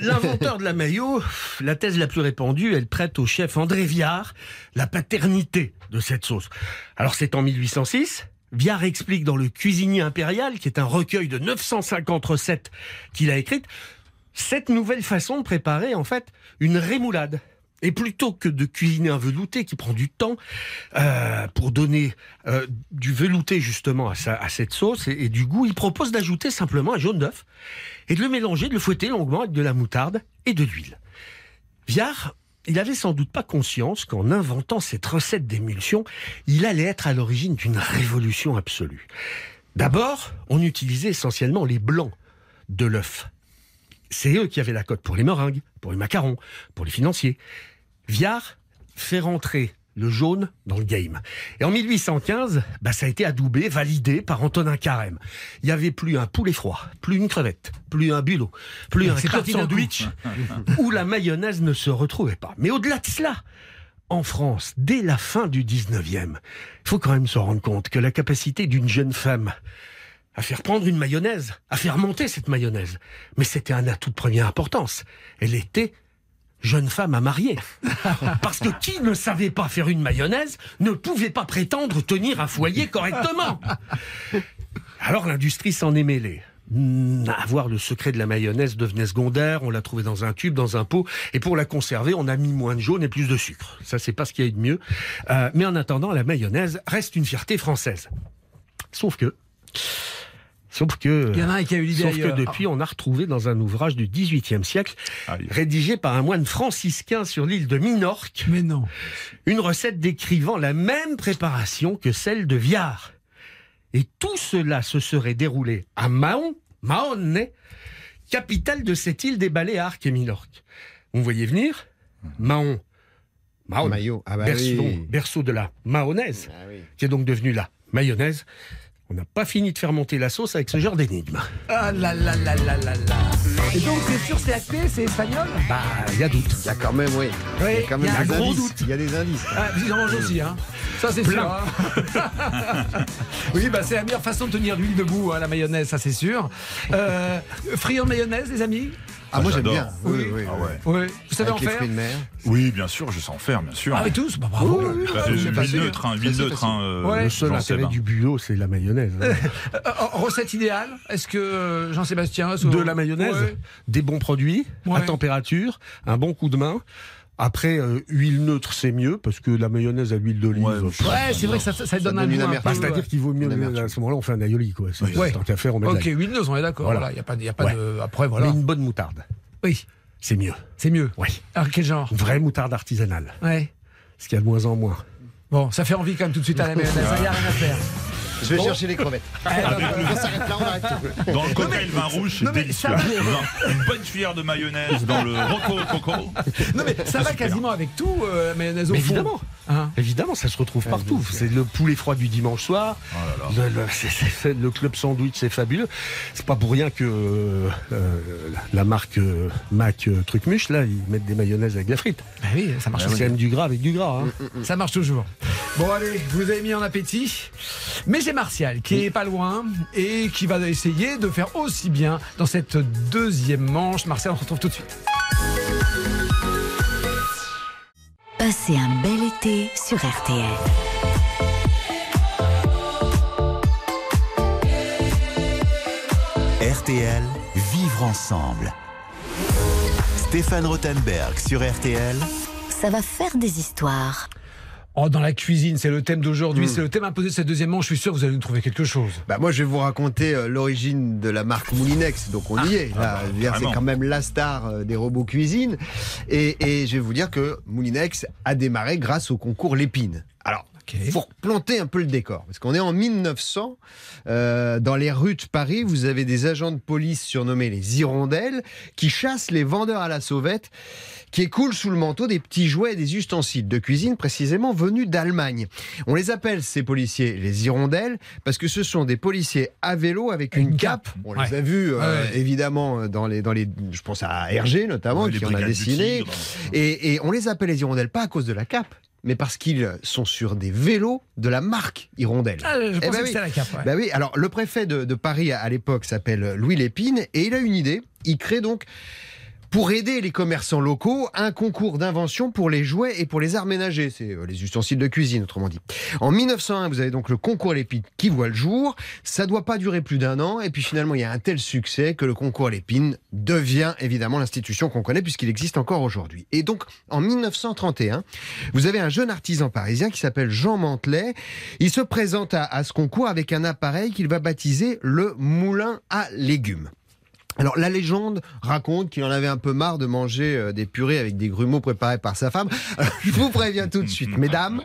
L'inventeur de la mayo, la thèse la plus répandue, elle prête au chef André Viard la paternité de cette sauce. Alors c'est en 1806. Viard explique dans Le Cuisinier impérial, qui est un recueil de 950 recettes qu'il a écrites, cette nouvelle façon de préparer en fait une rémoulade. Et plutôt que de cuisiner un velouté qui prend du temps euh, pour donner euh, du velouté justement à, cette sauce et, et du goût, il propose d'ajouter simplement un jaune d'œuf et de le mélanger, de le fouetter longuement avec de la moutarde et de l'huile. Viard, il avait sans doute pas conscience qu'en inventant cette recette d'émulsion, il allait être à l'origine d'une révolution absolue. D'abord, on utilisait essentiellement les blancs de l'œuf. C'est eux qui avaient la cote pour les meringues, pour les macarons, pour les financiers. Viard fait rentrer le jaune dans le game. Et en 1815, bah, ça a été adoubé, validé par Antonin Carême. Il n'y avait plus un poulet froid, plus une crevette, plus un bulot, plus un sandwich où la mayonnaise ne se retrouvait pas. Mais au-delà de cela, en France, dès la fin du 19e, il faut quand même se rendre compte que la capacité d'une jeune femme à faire prendre une mayonnaise, à faire monter cette mayonnaise, mais c'était un atout de première importance. Elle était jeune femme à marier. Parce que qui ne savait pas faire une mayonnaise ne pouvait pas prétendre tenir un foyer correctement. Alors l'industrie s'en est mêlée. Avoir le secret de la mayonnaise devenait secondaire, on l'a trouvé dans un tube, dans un pot, et pour la conserver, on a mis moins de jaune et plus de sucre. Ça, c'est pas ce qu'il y a eu de mieux. Euh, mais en attendant, la mayonnaise reste une fierté française. Sauf que... Sauf que...
Il y en a un qui a eu l'idée
Sauf que
ailleurs.
depuis, on a retrouvé dans un ouvrage du XVIIIe siècle,
Aïe.
rédigé par un moine franciscain sur l'île de Minorque,
Mais non.
une recette décrivant la même préparation que celle de Viard. Et tout cela se serait déroulé à Mahon, Mahon, capitale de cette île des Baléares qu'est Minorque. Vous voyez venir? Mahon. Mahon.
Maillot. Ah bah
berceau,
oui.
berceau de la mayonnaise,
Ah oui.
qui est donc devenue la mayonnaise. On n'a pas fini de faire monter la sauce avec ce genre d'énigme.
Ah là là là là là là. Et donc c'est sûr, c'est acté, c'est espagnol?
Bah, il y a doute.
Il y a quand même, oui.
Oui,
il y a quand
y
même
un
des
gros
indices.
doute.
Il y a des indices.
Ah, vous en mangez aussi, hein Ça, c'est sûr. hein. oui, bah, c'est la meilleure façon de tenir l'huile debout, hein, la mayonnaise, ça, c'est sûr. Euh, friand de mayonnaise, les amis?
Ah, moi j'aime bien. Oui,
Oui.
oui,
Ah ouais.
Oui. Vous savez
Avec
en
les
faire
fruits de mer.
Oui, bien sûr, je sais en faire, bien sûr.
Ah, mais tous Bah, bravo.
Oui, oui, oui.
Bah,
Ah,
euh,
c'est
huile
facile.
neutre, hein, huile neutre. hein, euh,
Ouais.
Le seul intérêt du bulot, c'est la mayonnaise. hein.
Euh, euh, recette idéale Est-ce que euh, Jean-Sébastien
de la mayonnaise,
Ouais.
des bons produits, à
Ouais.
température, un bon coup de main. Après, euh, huile neutre, c'est mieux, parce que la mayonnaise à l'huile d'olive...
Ouais,
euh,
Ouais, c'est vrai que ça, ça, ça donne
donne
un goût
bah, C'est-à-dire
ouais.
qu'il vaut mieux, à ce moment-là, on fait un aioli. Quoi. C'est-
Ouais.
Tant qu'à faire, on met de
Ok,
l'ail.
huileuse, on est d'accord.
Voilà.
Voilà, il n'y a pas, y a pas
Ouais.
de. Après, voilà.
Mais une bonne moutarde,
Oui,
c'est mieux.
c'est mieux.
Oui.
Alors, quel genre?
Vraie moutarde artisanale,
Ouais.
ce qu'il y a de moins en moins.
Bon, ça fait envie quand même tout de suite à la mayonnaise. Il n'y a rien à faire.
Je vais chercher les crevettes.
Eh,
on s'arrête là, on arrête tout.
Dans le cocktail vin rouge, c'est délicieux. Une bonne cuillère de mayonnaise dans le roco coco.
Non, mais ça va quasiment avec tout, euh, la mayonnaise au
Mais
fond.
évidemment,
Hein
évidemment, ça se retrouve
Ah,
partout. C'est le poulet froid du dimanche soir.
Oh là là.
Le, le- le club sandwich, c'est fabuleux. C'est pas pour rien que euh, euh, la marque euh, Mac euh, Trucmuche, là, ils mettent des mayonnaises avec de la frite.
Bah oui, ça marche.
C'est quand même du gras avec du gras. hein.
Ça marche toujours. Bon, allez, vous avez mis en appétit. Mais j'ai Martial qui est pas loin et qui va essayer de faire aussi bien dans cette deuxième manche. Martial, on se retrouve tout de suite.
Passez un bel été sur RTL.
RTL, vivre ensemble. Stéphane Rothenberg sur RTL.
Ça va faire des histoires.
Oh, dans la cuisine, c'est le thème d'aujourd'hui, c'est le thème imposé de cette deuxième manche. Je suis sûr que vous allez nous trouver quelque chose.
Bah moi je vais vous raconter euh, l'origine de la marque Moulinex, donc on y est. Là, Je veux dire, c'est quand même la star euh, des robots cuisine. Et, et je vais vous dire que Moulinex a démarré grâce au concours Lépine. Alors Faut planter un peu le décor. Parce qu'on est en 1900. euh, dans les rues de Paris, vous avez des agents de police surnommés les hirondelles qui chassent les vendeurs à la sauvette qui écoulent sous le manteau des petits jouets et des ustensiles de cuisine précisément venus d'Allemagne. On les appelle, ces policiers, les hirondelles, parce que ce sont des policiers à vélo avec une,
Une
cape.
cape.
On
Ouais.
les a vus, euh,
Ouais,
évidemment, dans les, dans les. Je pense à Hergé, notamment,
Ouais,
qui en a dessiné.
Tigre.
Et, et on les appelle les hirondelles pas à cause de la cape, mais parce qu'ils sont sur des vélos de la marque Hirondelle.
Ah, je
Eh ben
que
oui.
c'était la cape. ouais.
Bah oui, alors le préfet de, de Paris à, à l'époque s'appelle Louis Lépine et il a une idée. Il crée donc, pour aider les commerçants locaux, un concours d'invention pour les jouets et pour les arts ménagers. C'est euh, les ustensiles de cuisine, autrement dit. En 1901, vous avez donc le concours Lépine qui voit le jour. Ça doit pas durer plus d'un an. Et puis finalement, il y a un tel succès que le concours Lépine devient évidemment l'institution qu'on connaît puisqu'il existe encore aujourd'hui. Et donc, en 1931, vous avez un jeune artisan parisien qui s'appelle Jean Mantelet. Il se présente à, à ce concours avec un appareil qu'il va baptiser le moulin à légumes. Alors la légende raconte qu'il en avait un peu marre de manger euh, des purées avec des grumeaux préparés par sa femme. Alors, je vous préviens tout de suite, mesdames,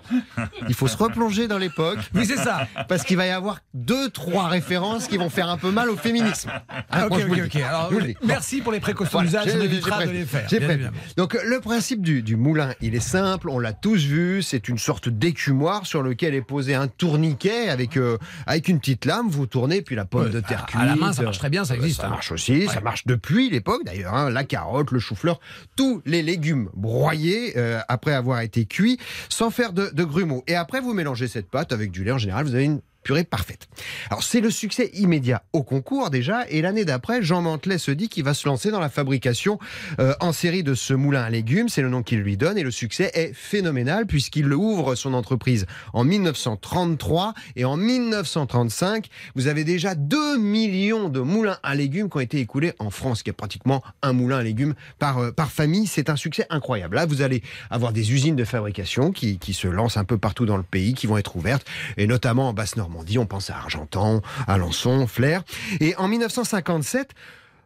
il faut se replonger dans l'époque
Oui, c'est ça.
parce qu'il va y avoir deux, trois références qui vont faire un peu mal au féminisme. Hein,
Ah, ok, ok, ok. Alors, merci pour les précautions
Voilà,
d'usage.
j'ai-
On évitera de les faire. Bien.
Donc le principe du, du moulin, il est simple, on l'a tous vu, c'est une sorte d'écumoire sur lequel est posé un tourniquet avec, euh, avec une petite lame, vous tournez, puis la pomme
Ouais,
de terre
à-
cuite.
à la main, ça marche très bien, ça existe,
Ça
hein.
marche aussi, ça marche depuis l'époque d'ailleurs, hein, la carotte, le chou-fleur, tous les légumes broyés euh, après avoir été cuits, sans faire de, de grumeaux. Et après, vous mélangez cette pâte avec du lait, en général, vous avez une purée parfaite. Alors c'est le succès immédiat au concours déjà, et l'année d'après, Jean Mantelet se dit qu'il va se lancer dans la fabrication euh, en série de ce moulin à légumes, c'est le nom qu'il lui donne, et le succès est phénoménal puisqu'il ouvre son entreprise en 1933, et en 1935, vous avez déjà 2 millions de moulins à légumes qui ont été écoulés en France, qui est pratiquement un moulin à légumes par, euh, par famille, c'est un succès incroyable. Là, vous allez avoir des usines de fabrication qui, qui se lancent un peu partout dans le pays, qui vont être ouvertes, et notamment en Basse-Normandie, on pense à Argentan, Alençon, Flers. Et en 1957,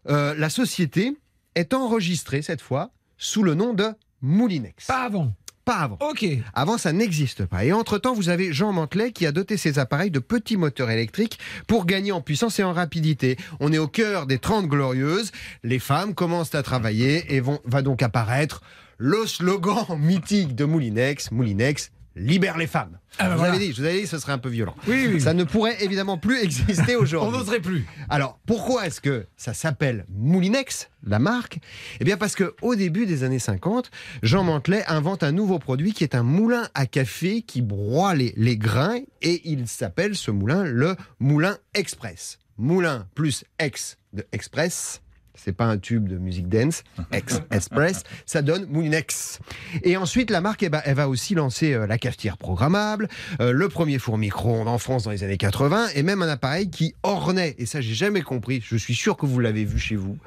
euh, la société est enregistrée cette fois sous le nom de Moulinex.
Pas avant.
Pas avant.
Ok.
Avant, ça n'existe pas. Et entre-temps, vous avez Jean Mantelet qui a doté ses appareils de petits moteurs électriques pour gagner en puissance et en rapidité. On est au cœur des 30 glorieuses. Les femmes commencent à travailler et vont, va donc apparaître le slogan mythique de Moulinex. Moulinex, libère les femmes.
Ah
je vous
voilà.
avais dit, je vous avais dit que ce serait un peu violent.
Oui, oui.
Ça ne pourrait évidemment plus exister
On
aujourd'hui.
n'oserait plus.
Alors, pourquoi est-ce que ça s'appelle Moulinex, la marque? Eh bien, parce que au début des années 50, Jean Mantelet invente un nouveau produit qui est un moulin à café qui broie les, les grains et il s'appelle ce moulin le moulin express. Moulin plus ex de express. C'est pas un tube de musique dance, ex, express, ça donne Moulinex. Et ensuite, la marque, eh ben, elle va aussi lancer euh, la cafetière programmable, euh, le premier four micro-ondes en France dans les années 80, et même un appareil qui ornait, et ça j'ai jamais compris, je suis sûr que vous l'avez vu chez vous,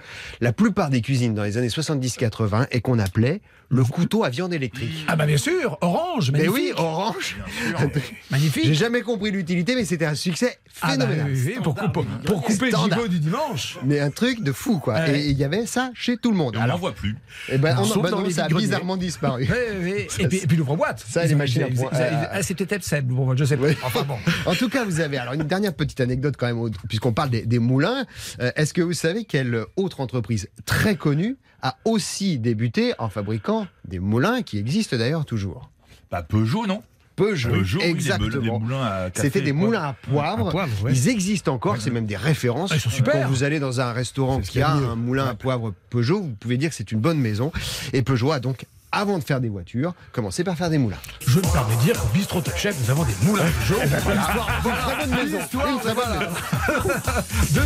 la plupart des cuisines dans les années 70-80, et qu'on appelait le couteau à viande électrique.
Ah bah bien sûr, orange,
Mais
magnifique.
oui, orange.
Magnifique.
J'ai jamais compris l'utilité, mais c'était un succès
Ah bah
phénoménal.
oui, oui, pour, couper- pour couper le gigot du dimanche.
Mais un truc de fou, quoi.
Ouais.
Et il y avait ça chez tout le monde.
Et on n'en voit plus.
eh ben, on-
Sauf
ben
dans
non,
les
ça a bizarrement disparu.
Et puis, et puis l'ouvre-boîte.
Ça, les machines à point- euh,
Ah, c'est peut-être Seb, l'ouvre-boîte, je sais pas. Enfin bon.
En tout cas, vous avez alors une dernière petite anecdote quand même, puisqu'on parle des, des moulins. Euh, Est-ce que vous savez quelle autre entreprise très connue a aussi débuté en fabriquant des moulins qui existent d'ailleurs toujours?
Bah, Peugeot, non?
Peugeot,
Peugeot,
exactement.
moulins- les moulins à café,
C'était des
quoi.
moulins à poivre.
À poivre, ouais.
Ils existent encore, c'est même des références.
Ah, ils sont super.
Quand vous allez dans un restaurant qui
a mieux.
un moulin à poivre Peugeot, vous pouvez dire que c'est une bonne maison. Et Peugeot a donc, avant de faire des voitures, commencé par faire des moulins.
Je me permets de dire qu'au bistrot Top Chef, nous avons des moulins de jaune. L'histoire-
Une très bonne maison.
l'histoire,
Une très bonne
voilà.
maison.
de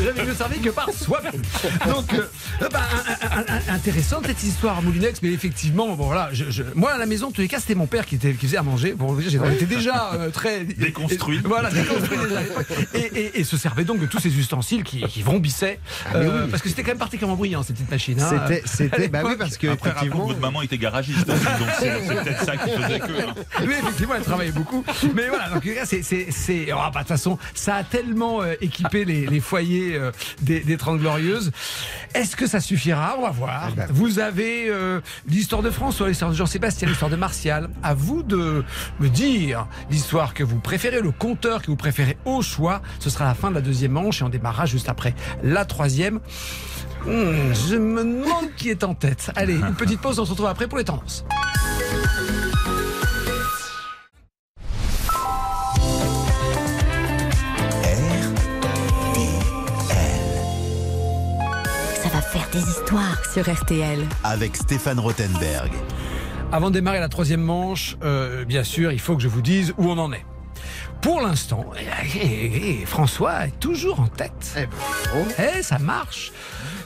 ne jamais mieux servi que par soi-même. Donc, euh, bah, un- un- un- intéressante cette histoire à Moulinex, mais effectivement, bon voilà, je, je- moi à la maison, tous les cas, c'était mon père qui, était, qui faisait à manger. Bon, j'étais déjà euh, très
Déconstruit.
Voilà, déconstruit déjà. Et, et- et se servait donc de tous ces ustensiles qui, qui vrombissaient,
mais
euh,
oui.
parce que c'était quand même particulièrement bruyant ces petites machines. hein.
C'était, bah oui, parce que
Après, maman était garagiste. aussi, donc c'est peut-être ça qui faisait que. hein.
Oui, effectivement, elle travaillait beaucoup. Mais voilà, donc c'est, c'est, c'est, oh, bah, de toute façon, ça a tellement euh, équipé les, les foyers euh, des, des 30 Glorieuses. Est-ce que ça suffira? On va voir. Vous avez euh, l'histoire de François, l'histoire de Jean-Sébastien, l'histoire de Martial? À vous de me dire l'histoire que vous préférez, le compteur que vous préférez au choix. Ce sera la fin de la deuxième manche et on démarrera juste après la troisième. Hmm, je me demande qui est en tête. Allez, une petite pause, on se retrouve après pour les tendances.
Ça va faire des histoires sur RTL.
Avec Stéphane Rothenberg.
Avant de démarrer la troisième manche, euh, bien sûr, il faut que je vous dise où on en est. Pour l'instant, eh, eh, eh, François est toujours en tête.
Eh ben, bon.
Eh, ça marche.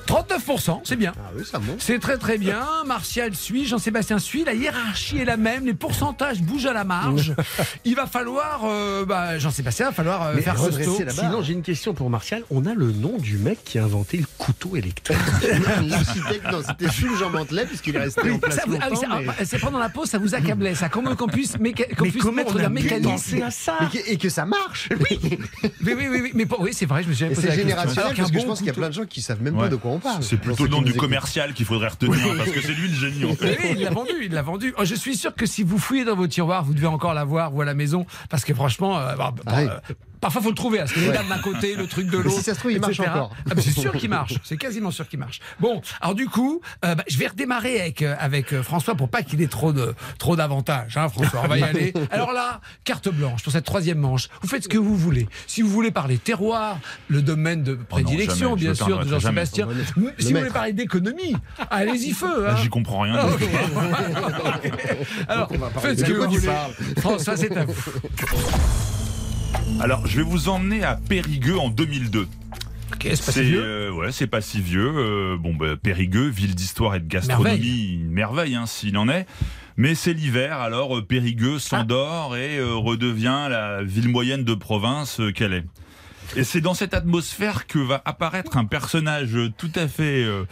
39%, c'est bien.
Ah oui, ça monte.
C'est très très bien. Martial suit, Jean-Sébastien suit. La hiérarchie est la même. Les pourcentages bougent à la marge. Il va falloir, euh, bah, Jean-Sébastien, il va falloir euh, faire
redresser la barre.
Sinon, j'ai une question pour Martial. On a le nom du mec qui a inventé le couteau électrique.
L'architecte, non, c'était Jules Jean Mantelet, puisqu'il est resté en place
Ça vous- ah oui,
longtemps.
ça-
mais-
ah, C'est pendant la pause, ça vous accablait, ça. Comment qu'on puisse, méca- qu'on
Mais
puisse
comment
mettre
on a
d'un
pu
mécanisme.
penser à ça
mais que- et que ça marche.
Oui, oui, oui, oui, mais pour- oui, c'est vrai, je me suis posé
c'est
la question.
générationnel
Alors qu'un
parce que
bon
je pense qu'il y a plein de gens qui savent même pas de quoi on parle.
C'est plutôt le nom du commercial qu'il faudrait retenir parce que c'est lui le génie en fait.
oui, il l'a vendu, il l'a vendu. Oh, je suis sûr que si vous fouillez dans vos tiroirs, vous devez encore l'avoir ou à la maison, parce que franchement, euh, bah, bah,
Ah oui.
euh, parfois faut le trouver. Parce que les dames d'un côté, le truc de l'autre.
si ça se trouve, il marche encore.
Ah, mais c'est sûr qu'il marche. C'est quasiment sûr qu'il marche. Bon, alors du coup, euh, bah, je vais redémarrer avec euh, avec euh, François pour pas qu'il ait trop de trop d'avantages. Hein, François, on va y aller. Alors là, carte blanche pour cette troisième manche. Vous faites ce que vous voulez. Si vous voulez parler terroir, le domaine de prédilection,
jamais. Je
bien sûr, de. Jean-Sébastien.
Le-
Si vous voulez parler d'économie, allez-y feu.
Là,
hein.
J'y comprends rien.
Ah. Alors, faites ce
De
que vous voulez. François, c'est à vous.
Alors, je vais vous emmener à Périgueux en 2002.
Ok, c'est pas si
euh, ouais, pas si vieux. Euh, bon, bah, Périgueux, ville d'histoire et de gastronomie,
Merveille.
une merveille, hein, s'il en est. Mais c'est l'hiver, alors euh, Périgueux s'endort et euh, redevient la ville moyenne de province qu'elle est. Et c'est dans cette atmosphère que va apparaître un personnage tout à fait euh,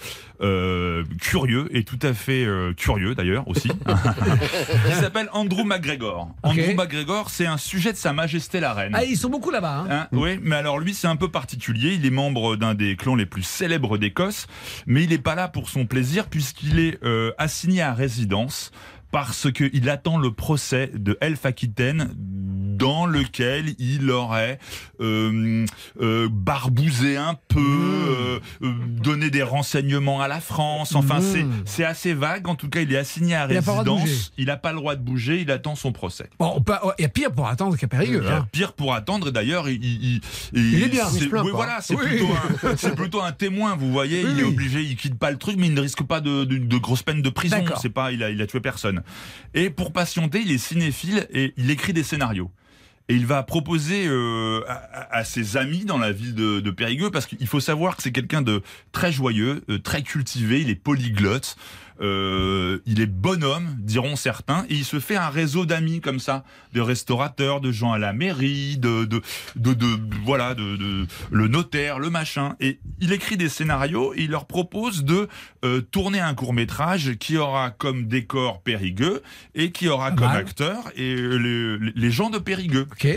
euh, curieux et tout à fait euh, curieux d'ailleurs aussi, qui s'appelle Andrew McGregor. Andrew McGregor, c'est un sujet de Sa Majesté la Reine.
Ah, ils sont beaucoup là-bas. Hein.
Hein, Oui, mais alors lui, c'est un peu particulier. Il est membre d'un des clans les plus célèbres d'Écosse, mais il n'est pas là pour son plaisir puisqu'il est euh, assigné à résidence parce qu'il attend le procès de Elf Aquitaine dans lequel il aurait euh, euh, barbousé un peu, euh, euh, donné des renseignements à la France. Enfin,
Mmh.
c'est c'est assez vague. En tout cas, il est assigné à
Il a
résidence. Il n'a pas le droit de bouger. Il attend son procès.
Bon, il y a pire pour attendre qu'à Périgueux.
Euh,
hein.
pire pour attendre, et d'ailleurs, il, il,
Il est bien,
c'est-
il se
oui, voilà, c'est
Oui.
plutôt, un- c'est plutôt un témoin, vous voyez.
Oui,
il est obligé, il quitte pas le truc, mais il ne risque pas de, de, de grosses peines de prison. C'est pas, il a, il a tué personne. Et pour patienter, il est cinéphile et il écrit des scénarios. Et il va proposer euh, à, ses amis dans la ville de, de Périgueux, parce qu'il faut savoir que c'est quelqu'un de très joyeux, euh, très cultivé, il est polyglotte, euh, il est bonhomme, diront certains, et il se fait un réseau d'amis comme ça, de restaurateurs, de gens à la mairie, de, de, de, de- voilà, de, de- le notaire, le machin. Et il écrit des scénarios et il leur propose de euh, tourner un court métrage qui aura comme décor Périgueux et qui aura comme acteur et euh, les, les gens de Périgueux.
Ok.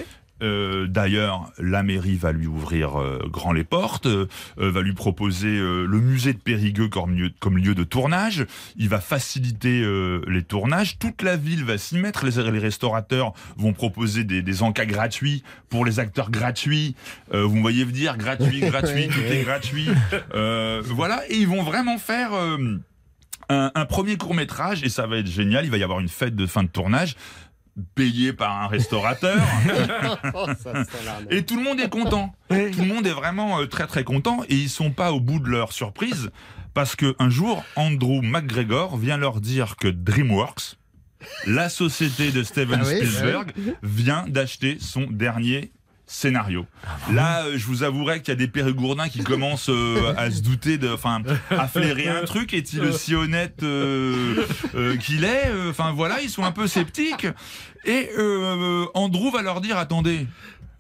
Euh, D'ailleurs, la mairie va lui ouvrir euh, grand les portes, euh, va lui proposer le musée de Périgueux comme lieu, comme lieu de tournage. Il va faciliter les tournages. Toute la ville va s'y mettre. Les, les restaurateurs vont proposer des, des encas gratuits pour les acteurs gratuits. Vous me voyez venir, gratuit, gratuit, tout est gratuit. Voilà, et ils vont vraiment faire. un, un premier court métrage et ça va être génial. Il va y avoir une fête de fin de tournage payée par un restaurateur.
Oh.
Et tout le monde est content. Tout le monde est vraiment euh, très très content et ils sont pas au bout de leur surprise parce que un jour Andrew McGregor vient leur dire que DreamWorks, la société de Steven
Ah oui,
Spielberg, vient d'acheter son dernier scénario. Là, euh, je vous avouerai qu'il y a des périgourdins qui commencent euh, à se douter de, enfin, à flairer un truc. Est-il aussi honnête euh, euh, qu'il est Enfin voilà, ils sont un peu sceptiques. Et Andrew va leur dire attendez,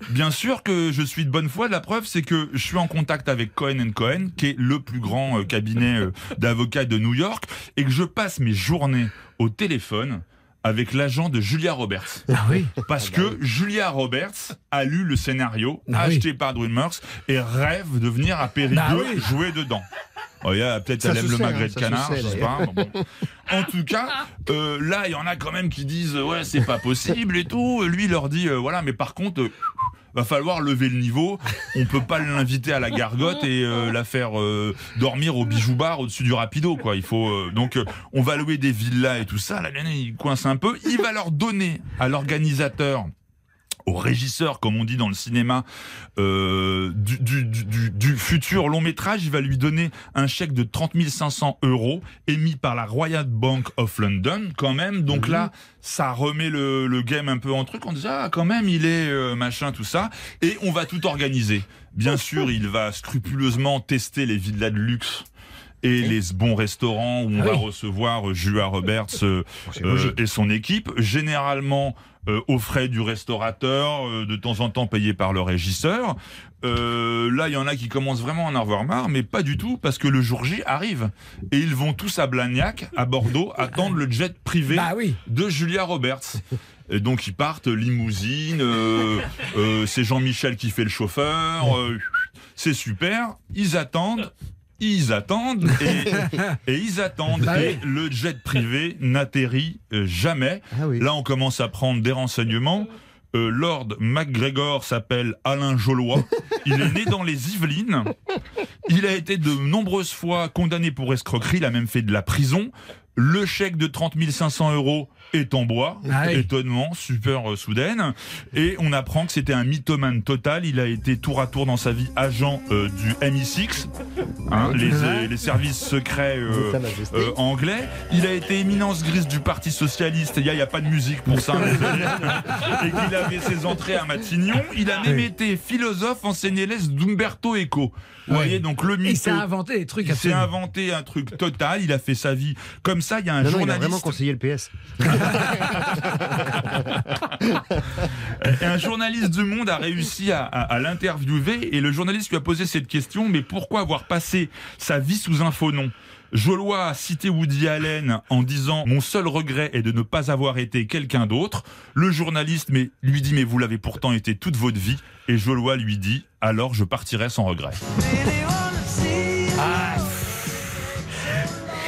Bien sûr que je suis de bonne foi. La preuve, c'est que je suis en contact avec Cohen Cohen, qui est le plus grand cabinet d'avocats de New York, et que je passe mes journées au téléphone avec l'agent de Julia Roberts.
Ah oui.
Parce que Julia Roberts a lu le scénario
Ah oui.
acheté par DreamWorks et rêve de venir à Périgueux
Bah oui.
jouer dedans. Oh, il y a- Peut-être
Ça
elle aime le magret
hein,
de canard, je sais pas. bon. En tout cas, euh, là, il y en a quand même qui disent ouais, c'est pas possible et tout. Lui, il leur dit euh, voilà, mais par contre. euh, Va falloir lever le niveau. On peut pas l'inviter à la gargote et euh, la faire euh, dormir au bijou bar au-dessus du rapido, quoi. Il faut euh, donc on va louer des villas et tout ça. Là, il coince un peu. Il va leur donner à l'organisateur au régisseur, comme on dit dans le cinéma, euh, du, du, du- du- du futur long métrage, il va lui donner un chèque de 30 500 euros émis par la Royal Bank of London, quand même. Donc là, ça remet le, le game un peu en truc. On dit ah quand même, il est euh, machin tout ça, et on va tout organiser. Bien sûr, il va scrupuleusement tester les villas de luxe. Et les bons restaurants où on
Ah
va recevoir Julia Roberts euh, et son équipe, généralement euh, aux frais du restaurateur, euh, de temps en temps payé par le régisseur. Euh, là, il y en a qui commencent vraiment à en avoir marre, mais pas du tout, parce que le jour J arrive. Et ils vont tous à Blagnac, à Bordeaux, attendre le jet privé
Bah oui.
de Julia Roberts. Et donc ils partent limousine, c'est Jean-Michel qui fait le chauffeur, c'est super, ils attendent, ils attendent et, et ils attendent
Bah
et le jet privé n'atterrit euh, jamais.
Ah oui.
Là on commence à prendre des renseignements. Euh, Lord MacGregor s'appelle Alain Jolois. Il est né dans les Yvelines. Il a été de nombreuses fois condamné pour escroquerie. Il a même fait de la prison. Le chèque de 30 500 euros est en bois.
Ah.
Étonnement, super euh, soudaine. Et on apprend que c'était un mythomane total. Il a été tour à tour dans sa vie agent euh, du MI6, hein, les, euh, les services secrets euh, euh, anglais. Il a été éminence grise du Parti Socialiste. Il n'y a, il y a pas de musique pour ça. et qu'il avait ses entrées à Matignon. Il a même été philosophe en l'Est d'Umberto Eco. Vous
Ouais.
voyez, donc le
Il s'est inventé des trucs
Il s'est inventé un truc total. Il a fait sa vie comme ça. Il y a un
Non, non, il a
journaliste.
vraiment conseillé le PS.
Et un journaliste du Monde a réussi à, à- à l'interviewer et le journaliste lui a posé cette question mais pourquoi avoir passé sa vie sous un faux nom? Jolois a cité Woody Allen en disant mon seul regret est de ne pas avoir été quelqu'un d'autre. Le journaliste mais, lui dit mais vous l'avez pourtant été toute votre vie et Jolois lui dit alors je partirai sans regret.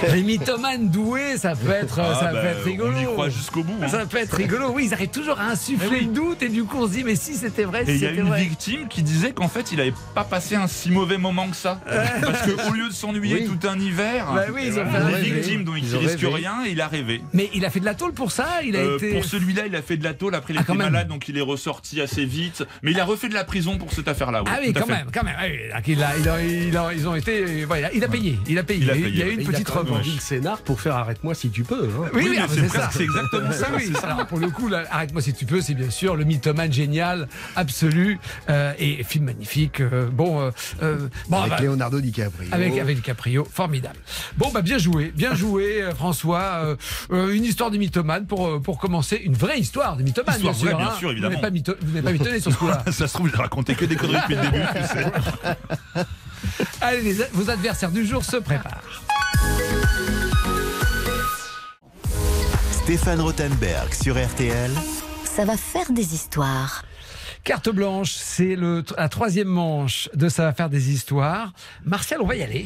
Les mythomanes doués, ça peut être,
Ah,
ça
bah,
peut être rigolo.
On y croit jusqu'au bout. hein.
Ça peut être rigolo. Oui, ils arrivent toujours à insuffler
Eh oui.
le doute et du coup on se dit mais si c'était vrai,
Et
si
il y a
c'était
une
vrai.
victime qui disait qu'en fait, il avait pas passé un si mauvais moment que ça. Parce qu'au lieu de s'ennuyer
Oui.
tout un hiver,
Bah oui, ils ont fait
il est
rêver.
victime, donc il
Ils ont
risque
rêvé.
rien et il a rêvé.
Mais il a fait de la tôle pour ça. Il a
Euh,
été.
Pour celui-là, il a fait de la tôle. Après, il
Ah,
était malade, donc il est ressorti assez vite. Mais il a refait de la prison pour cette affaire-là.
Ah oui, quand même, quand même. Ah il a- il a- il a- ils ont été. voilà, il a payé. Il a payé.
Il
y a eu une petite
quand le scénar pour faire arrête-moi si tu peux. hein.
Oui,
Oui, c'est
ça.
c'est exactement ça,
Oui,
ça.
alors, pour le coup, arrête-moi si tu peux, c'est bien sûr le mythomane génial, absolu, euh, et film magnifique. euh, bon, euh, euh, bon,
Avec
bah,
Leonardo DiCaprio.
avec avec DiCaprio, formidable. Bon, bah bien joué, bien joué, François. Une histoire de mythomane pour pour commencer, une vraie histoire de mythomane,
Histoire
bien sûr.
bien
hein.
sûr,
Vous
évidemment.
n'êtes pas, vous n'êtes pas mythonné sur ce coup-là.
Ça se trouve, j'ai raconté que des conneries depuis le début. tu sais.
Allez, les- vos adversaires du jour se préparent.
Stéphane Rothenberg sur RTL.
Ça va faire des histoires.
Carte blanche, c'est le la troisième manche de Ça va faire des histoires. Martial, on va y aller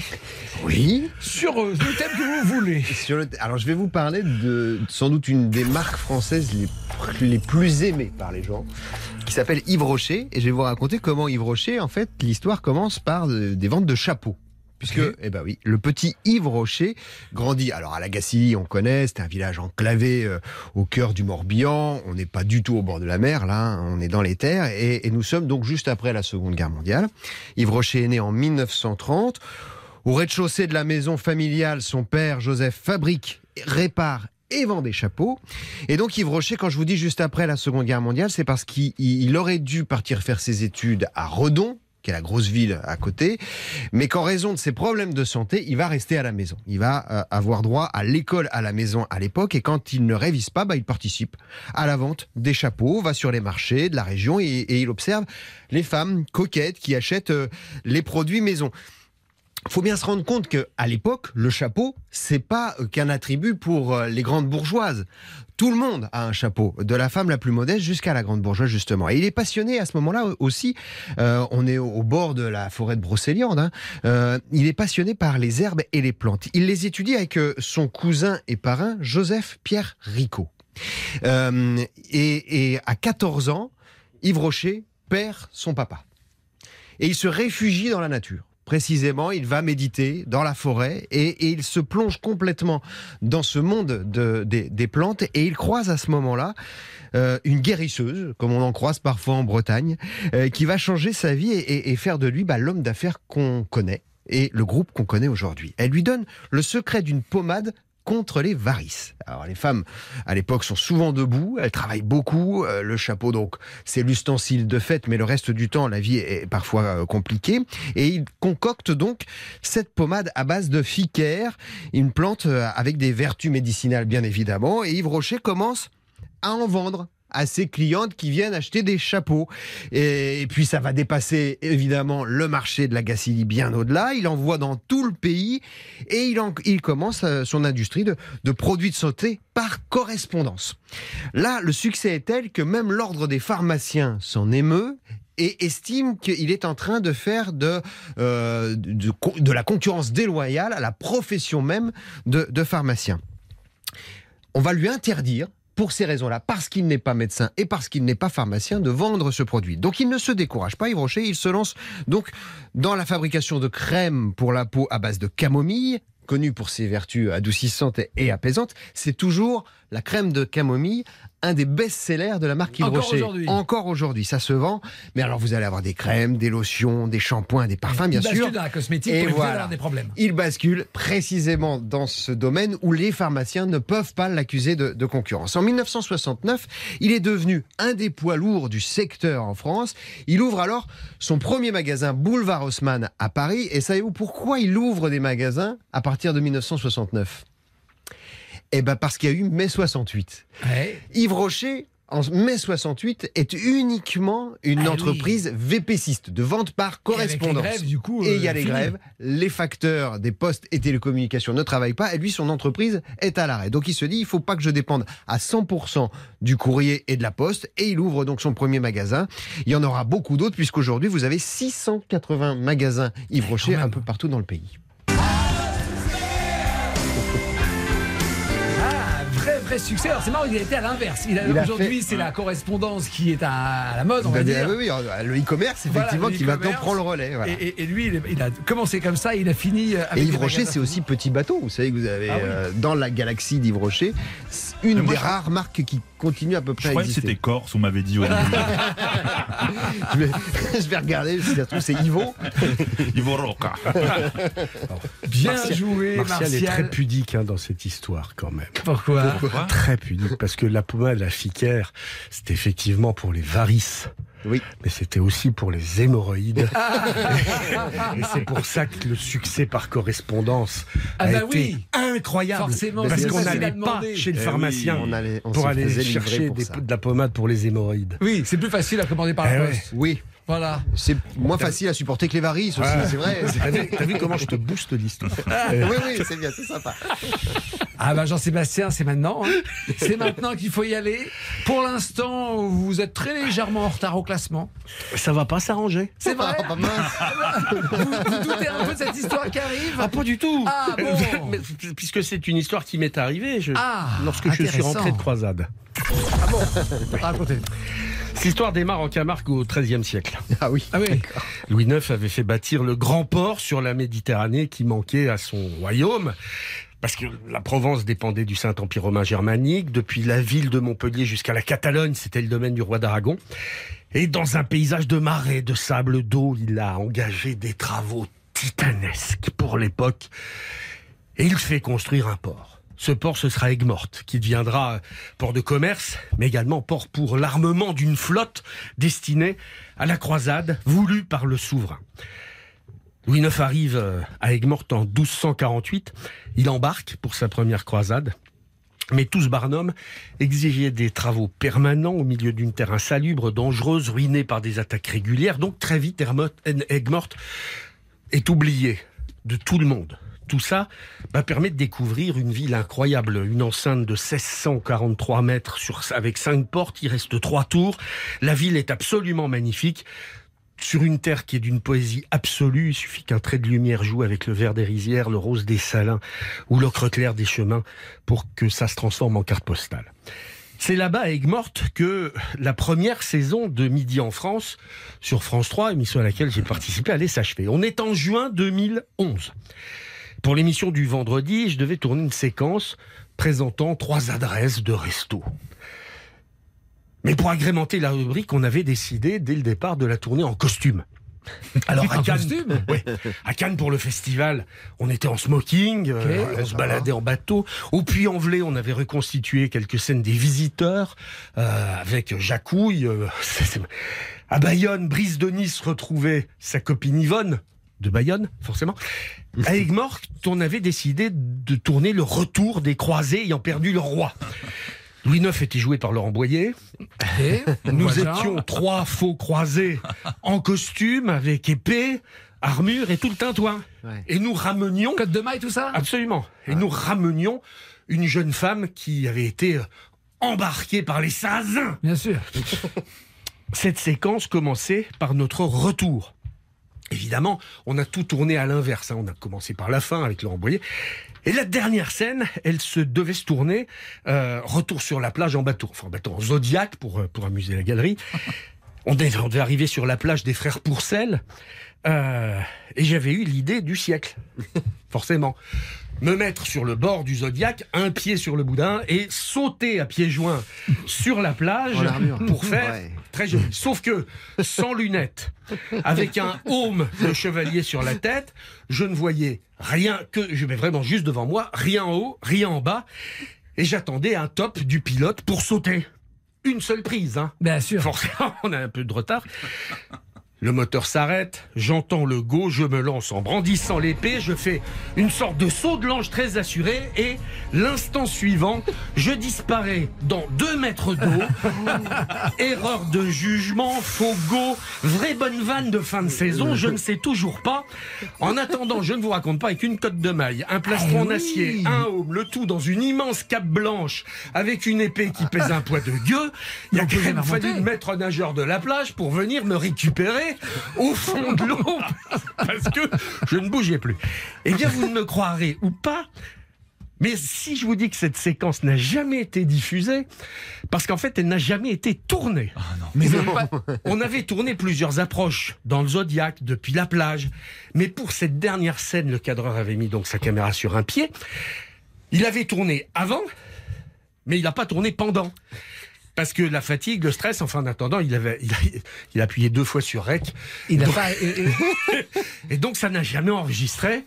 Oui.
sur euh, le thème que vous voulez.
Sur le- Alors, je vais vous parler de sans doute une des marques françaises les, les plus aimées par les gens, qui s'appelle Yves Rocher. Et je vais vous raconter comment Yves Rocher, en fait, l'histoire commence par de- des ventes de chapeaux. Puisque,
Ok.
eh ben oui, le petit Yves Rocher grandit. Alors à Lagacilly, on connaît, c'est un village enclavé euh, au cœur du Morbihan. On n'est pas du tout au bord de la mer, là, hein, on est dans les terres. Et, et nous sommes donc juste après la Seconde Guerre mondiale. Yves Rocher est né en 1930. Au rez-de-chaussée de la maison familiale, son père Joseph fabrique, répare et vend des chapeaux. Et donc Yves Rocher, quand je vous dis juste après la Seconde Guerre mondiale, c'est parce qu'il il- il aurait dû partir faire ses études à Redon, qui est la grosse ville à côté, mais qu'en raison de ses problèmes de santé, il va rester à la maison. Il va euh, avoir droit à l'école à la maison à l'époque, et quand il ne révise pas, bah, il participe à la vente des chapeaux, va sur les marchés de la région et, il observe les femmes coquettes qui achètent euh, les produits maison. Faut bien se rendre compte que à l'époque, le chapeau, c'est pas euh, qu'un attribut pour euh, les grandes bourgeoises. Tout le monde a un chapeau, de la femme la plus modeste jusqu'à la grande bourgeoise justement. Et il est passionné à ce moment-là aussi. euh, on est au bord de la forêt de Brocéliande. hein, euh, il est passionné par les herbes et les plantes. Il les étudie avec euh, son cousin et parrain Joseph Pierre Ricot. Euh, et, et à 14 ans, Yves Rocher perd son papa. Et il se réfugie dans la nature. Précisément, il va méditer dans la forêt et, il se plonge complètement dans ce monde de- des, plantes et il croise à ce moment-là euh, une guérisseuse, comme on en croise parfois en Bretagne, euh, qui va changer sa vie et faire de lui bah, l'homme d'affaires qu'on connaît et le groupe qu'on connaît aujourd'hui. Elle lui donne le secret d'une pommade contre les varices. Alors les femmes à l'époque sont souvent debout, elles travaillent beaucoup, euh, le chapeau donc c'est l'ustensile de fête, mais le reste du temps la vie est parfois euh, compliquée. Et il concocte donc cette pommade à base de ficaire, une plante euh, avec des vertus médicinales bien évidemment. Et Yves Rocher commence à en vendre à ses clientes qui viennent acheter des chapeaux. Et, puis ça va dépasser évidemment le marché de la Gacilly bien au-delà. Il envoie dans tout le pays et il, en- il commence euh, son industrie de, produits de santé par correspondance. Là, le succès est tel que même l'ordre des pharmaciens s'en émeut et estime qu'il est en train de faire de, euh, de la concurrence déloyale à la profession même de, de pharmacien. On va lui interdire pour ces raisons-là, parce qu'il n'est pas médecin et parce qu'il n'est pas pharmacien, de vendre ce produit. Donc il ne se décourage pas, Yves Rocher, il se lance donc dans la fabrication de crèmes pour la peau à base de camomille, connue pour ses vertus adoucissantes et apaisantes. C'est toujours la crème de camomille, un des best-sellers de la marque Yves
Encore
Rocher.
aujourd'hui.
Encore aujourd'hui, ça se vend. Mais alors vous allez avoir des crèmes, des lotions, des shampoings, des parfums, bien
Il bascule
sûr.
dans la cosmétique
Et
pour
voilà.
des problèmes.
Il bascule précisément dans ce domaine où les pharmaciens ne peuvent pas l'accuser de, de concurrence. En 1969, il est devenu un des poids lourds du secteur en France. Il ouvre alors son premier magasin Boulevard Haussmann à Paris. Et savez-vous pourquoi il ouvre des magasins à partir de 1969 Eh ben parce qu'il y a eu mai 68.
Ouais.
Yves Rocher, en mai 68, est uniquement une
Ah oui.
entreprise VPCiste, de vente par
Et
correspondance.
grèves, du coup,
Et il y a
euh,
les
fini.
grèves, les facteurs des postes et télécommunications ne travaillent pas, et lui, son entreprise est à l'arrêt. Donc il se dit, il faut pas que je dépende à 100% du courrier et de la poste, et il ouvre donc son premier magasin. Il y en aura beaucoup d'autres, puisqu'aujourd'hui, vous avez 680 magasins Yves Rocher un peu partout dans le pays.
Succès. Alors c'est marrant, il a été à l'inverse. Aujourd'hui,
fait-
c'est la correspondance qui est à, à la mode, on va dire.
oui, oui, le e-commerce,
Voilà,
effectivement,
le
qui maintenant prend le relais. voilà.
Et, et- et lui, il, est- il a commencé comme ça, il a fini euh, avec
Et Yves Rocher, c'est aussi Petit Bateau. Vous savez que vous avez
Ah oui.
euh, dans la galaxie d'Yves Rocher une
moi,
des
je-
rares marques qui continue à peu
Je
près à
croyais que
exister.
c'était Corse, on m'avait dit au début.
je, vais, je vais regarder si ça se trouve c'est Ivo.
Ivo Roca.
Bien
Martial-
joué,
Martial,
Martial.
est très pudique hein, dans cette histoire quand même.
Pourquoi
Très pudique parce que la pommade, la ficaire, c'était effectivement pour les varices.
Oui.
Mais c'était aussi pour les hémorroïdes. et c'est pour ça que le succès par correspondance
Ah
a
bah
été
oui.
incroyable.
Forcément,
parce
c'est
qu'on n'allait pas chez le
Eh
pharmacien
oui.
On, allait, on
pour aller chercher
pour
des-
ça.
de la pommade pour les hémorroïdes.
Oui, c'est plus facile à commander par
Eh
la
ouais.
poste.
Oui,
Voilà.
c'est moins facile à supporter que les varices aussi,
Ouais.
c'est vrai.
T'as vu, t'as vu comment je te booste l'histoire
oui, oui, c'est bien, c'est sympa.
Ah bah Jean-Sébastien, c'est maintenant. hein. C'est maintenant qu'il faut y aller. Pour l'instant, vous êtes très légèrement en retard au classement.
Ça va pas s'arranger.
C'est vrai
Ah,
vous, vous doutez un peu de cette histoire qui arrive
Ah, pas du tout
Ah, bon.
Mais, Puisque c'est une histoire qui m'est arrivée je-
Ah,
lorsque je suis rentré de croisade.
Racontez.
Cette histoire démarre en Camargue au XIIIe siècle.
Ah oui.
Ah oui.
Louis IX avait fait bâtir le grand port sur la Méditerranée qui manquait à son royaume. Parce que la Provence dépendait du Saint-Empire romain germanique. Depuis la ville de Montpellier jusqu'à la Catalogne, c'était le domaine du roi d'Aragon. Et dans un paysage de marais, de sable, d'eau, il a engagé des travaux titanesques pour l'époque. Et il fait construire un port. Ce port, ce sera Aigues-Mortes, qui deviendra port de commerce, mais également port pour l'armement d'une flotte destinée à la croisade voulue par le souverain. Louis IX arrive euh, à Aigues-Mortes en 1248. Il embarque pour sa première croisade. Mais tous Barnum exigeait des travaux permanents au milieu d'une terre insalubre, dangereuse, ruinée par des attaques régulières. Donc très vite, Aigues-Mortes est oublié de tout le monde. Tout ça bah, permet de découvrir une ville incroyable, une enceinte de 1643 mètres sur, avec cinq portes, il reste trois tours. La ville est absolument magnifique. Sur une terre qui est d'une poésie absolue, il suffit qu'un trait de lumière joue avec le vert des rizières, le rose des salins ou l'ocre clair des chemins pour que ça se transforme en carte postale. C'est là-bas à Aigues-Mortes que la première saison de Midi en France, sur France 3, émission à laquelle j'ai participé, allait s'achever. On est en juin 2011. Pour l'émission du vendredi, je devais tourner une séquence présentant trois adresses de resto. Mais pour agrémenter la rubrique, on avait décidé dès le départ de la tourner en costume. Alors à Cannes, ouais, à Cannes pour le festival, on était en smoking, euh, on se baladait en bateau. Au Puy-en-Velay, on avait reconstitué quelques scènes des visiteurs euh, avec Jacouille. euh, À Bayonne, Brice de Nice retrouvait sa copine Yvonne de Bayonne, forcément. À Aigues-Mortes, on avait décidé de tourner le retour des croisés ayant perdu leur roi. Louis IX était joué par Laurent Boyer.
Et
Nous
voilà.
étions trois faux croisés en costume, avec épée, armure et tout le tintouin.
Ouais.
Et nous ramenions,
Code de maille, tout ça
absolument, et nous ramenions une jeune femme qui avait été euh, embarquée par les Sarrasins.
Bien sûr.
Cette séquence commençait par notre retour. Évidemment, on a tout tourné à l'inverse. hein. On a commencé par la fin avec Laurent Boyer. Et la dernière scène, elle se devait se tourner euh, retour sur la plage en bateau, enfin en bateau en Zodiac pour euh, pour amuser la galerie. On, est- on devait arriver sur la plage des frères Pourcel euh, et j'avais eu l'idée du siècle, forcément. Me mettre sur le bord du Zodiac, un pied sur le boudin et sauter à pieds joints sur la plage pour faire
Ouais.
Très joli. Sauf que sans lunettes, avec un aume de chevalier sur la tête, je ne voyais rien que, je mets vraiment juste devant moi, rien en haut, rien en bas, et j'attendais un top du pilote pour sauter. Une seule prise, hein.
Bien sûr.
Forcément, on a un peu de retard. Le moteur s'arrête, j'entends le go, je me lance en brandissant l'épée, je fais une sorte de saut de l'ange très assuré et l'instant suivant, je disparais dans deux mètres d'eau. Erreur de jugement, faux go, vraie bonne vanne de fin de saison, je ne sais toujours pas. En attendant, je ne vous raconte pas avec une cotte de maille, un plastron en acier, un haume, le tout dans une immense cape blanche avec une épée qui pèse un poids de gueux. Il a
Donc,
quand même fallu le maître nageur de la plage pour venir me récupérer au fond de l'eau parce que je ne bougeais plus. Eh bien, vous ne me croirez ou pas, mais si je vous dis que cette séquence n'a jamais été diffusée, parce qu'en fait, elle n'a jamais été tournée.
Mais vous avez pas-
On avait tourné plusieurs approches dans le Zodiac, depuis la plage. Mais pour cette dernière scène, le cadreur avait mis donc sa caméra sur un pied. Il avait tourné avant, mais il n'a pas tourné pendant. Parce que la fatigue, le stress, enfin en attendant, il avait, il a, il a appuyé deux fois sur REC.
Il n'a pas. et-
donc ça n'a jamais enregistré.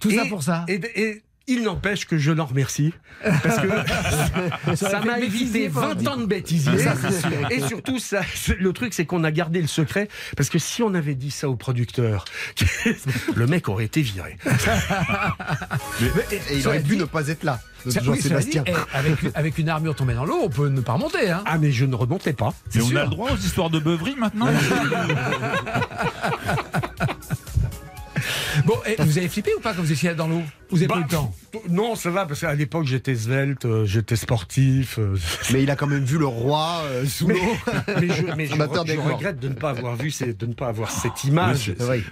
Tout ça pour ça.
Et, et il n'empêche que je l'en remercie. Parce que ça m'a évité
bêtisier pendant
20 ans de bêtisier. Et surtout, ça, le truc, c'est qu'on a gardé le secret. Parce que si on avait dit ça au producteur, le mec aurait été viré.
Et il aurait
dit-
ne pas être là,
oui,
Jean-Sébastien.
eh, avec, une- avec une armure tombée dans l'eau, on peut ne pas remonter. Hein.
Ah, mais je ne remontais pas.
Mais on
sûr.
a le droit aux histoires de beuverie maintenant
Bon, et vous avez flippé ou pas quand vous étiez dans l'eau? Vous avez
Bah,
pas eu le temps?
Non, ça va, parce qu'à l'époque, j'étais svelte, euh, j'étais sportif. euh,
Mais il a quand même vu le roi euh, sous l'eau.
mais je, mais je-
Amateur
je
d'aigle-mort.
regrette de ne pas avoir vu, ces- de ne pas avoir cette image.
Vrai.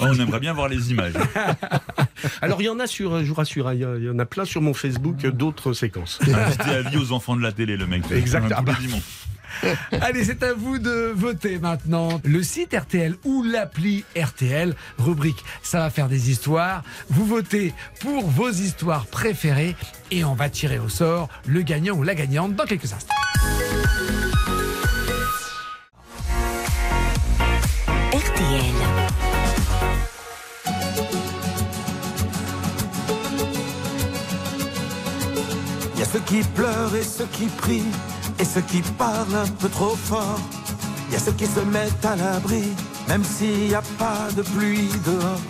Oh, On aimerait bien voir les images.
Alors il y en a sur, je vous rassure, hein, il y en a plein sur mon Facebook d'autres séquences.
Invité à vie aux enfants de la télé, le mec.
Exact.
Allez, c'est à vous de voter maintenant. Le site RTL ou l'appli RTL, rubrique Ça va faire des histoires. Vous votez pour vos histoires préférées et on va tirer au sort le gagnant ou la gagnante dans quelques instants.
RTL.
Il y a ceux qui pleurent et ceux qui prient, et ceux qui parlent un peu trop fort. Y a ceux qui se mettent à l'abri, même s'il n'y a pas de pluie dehors.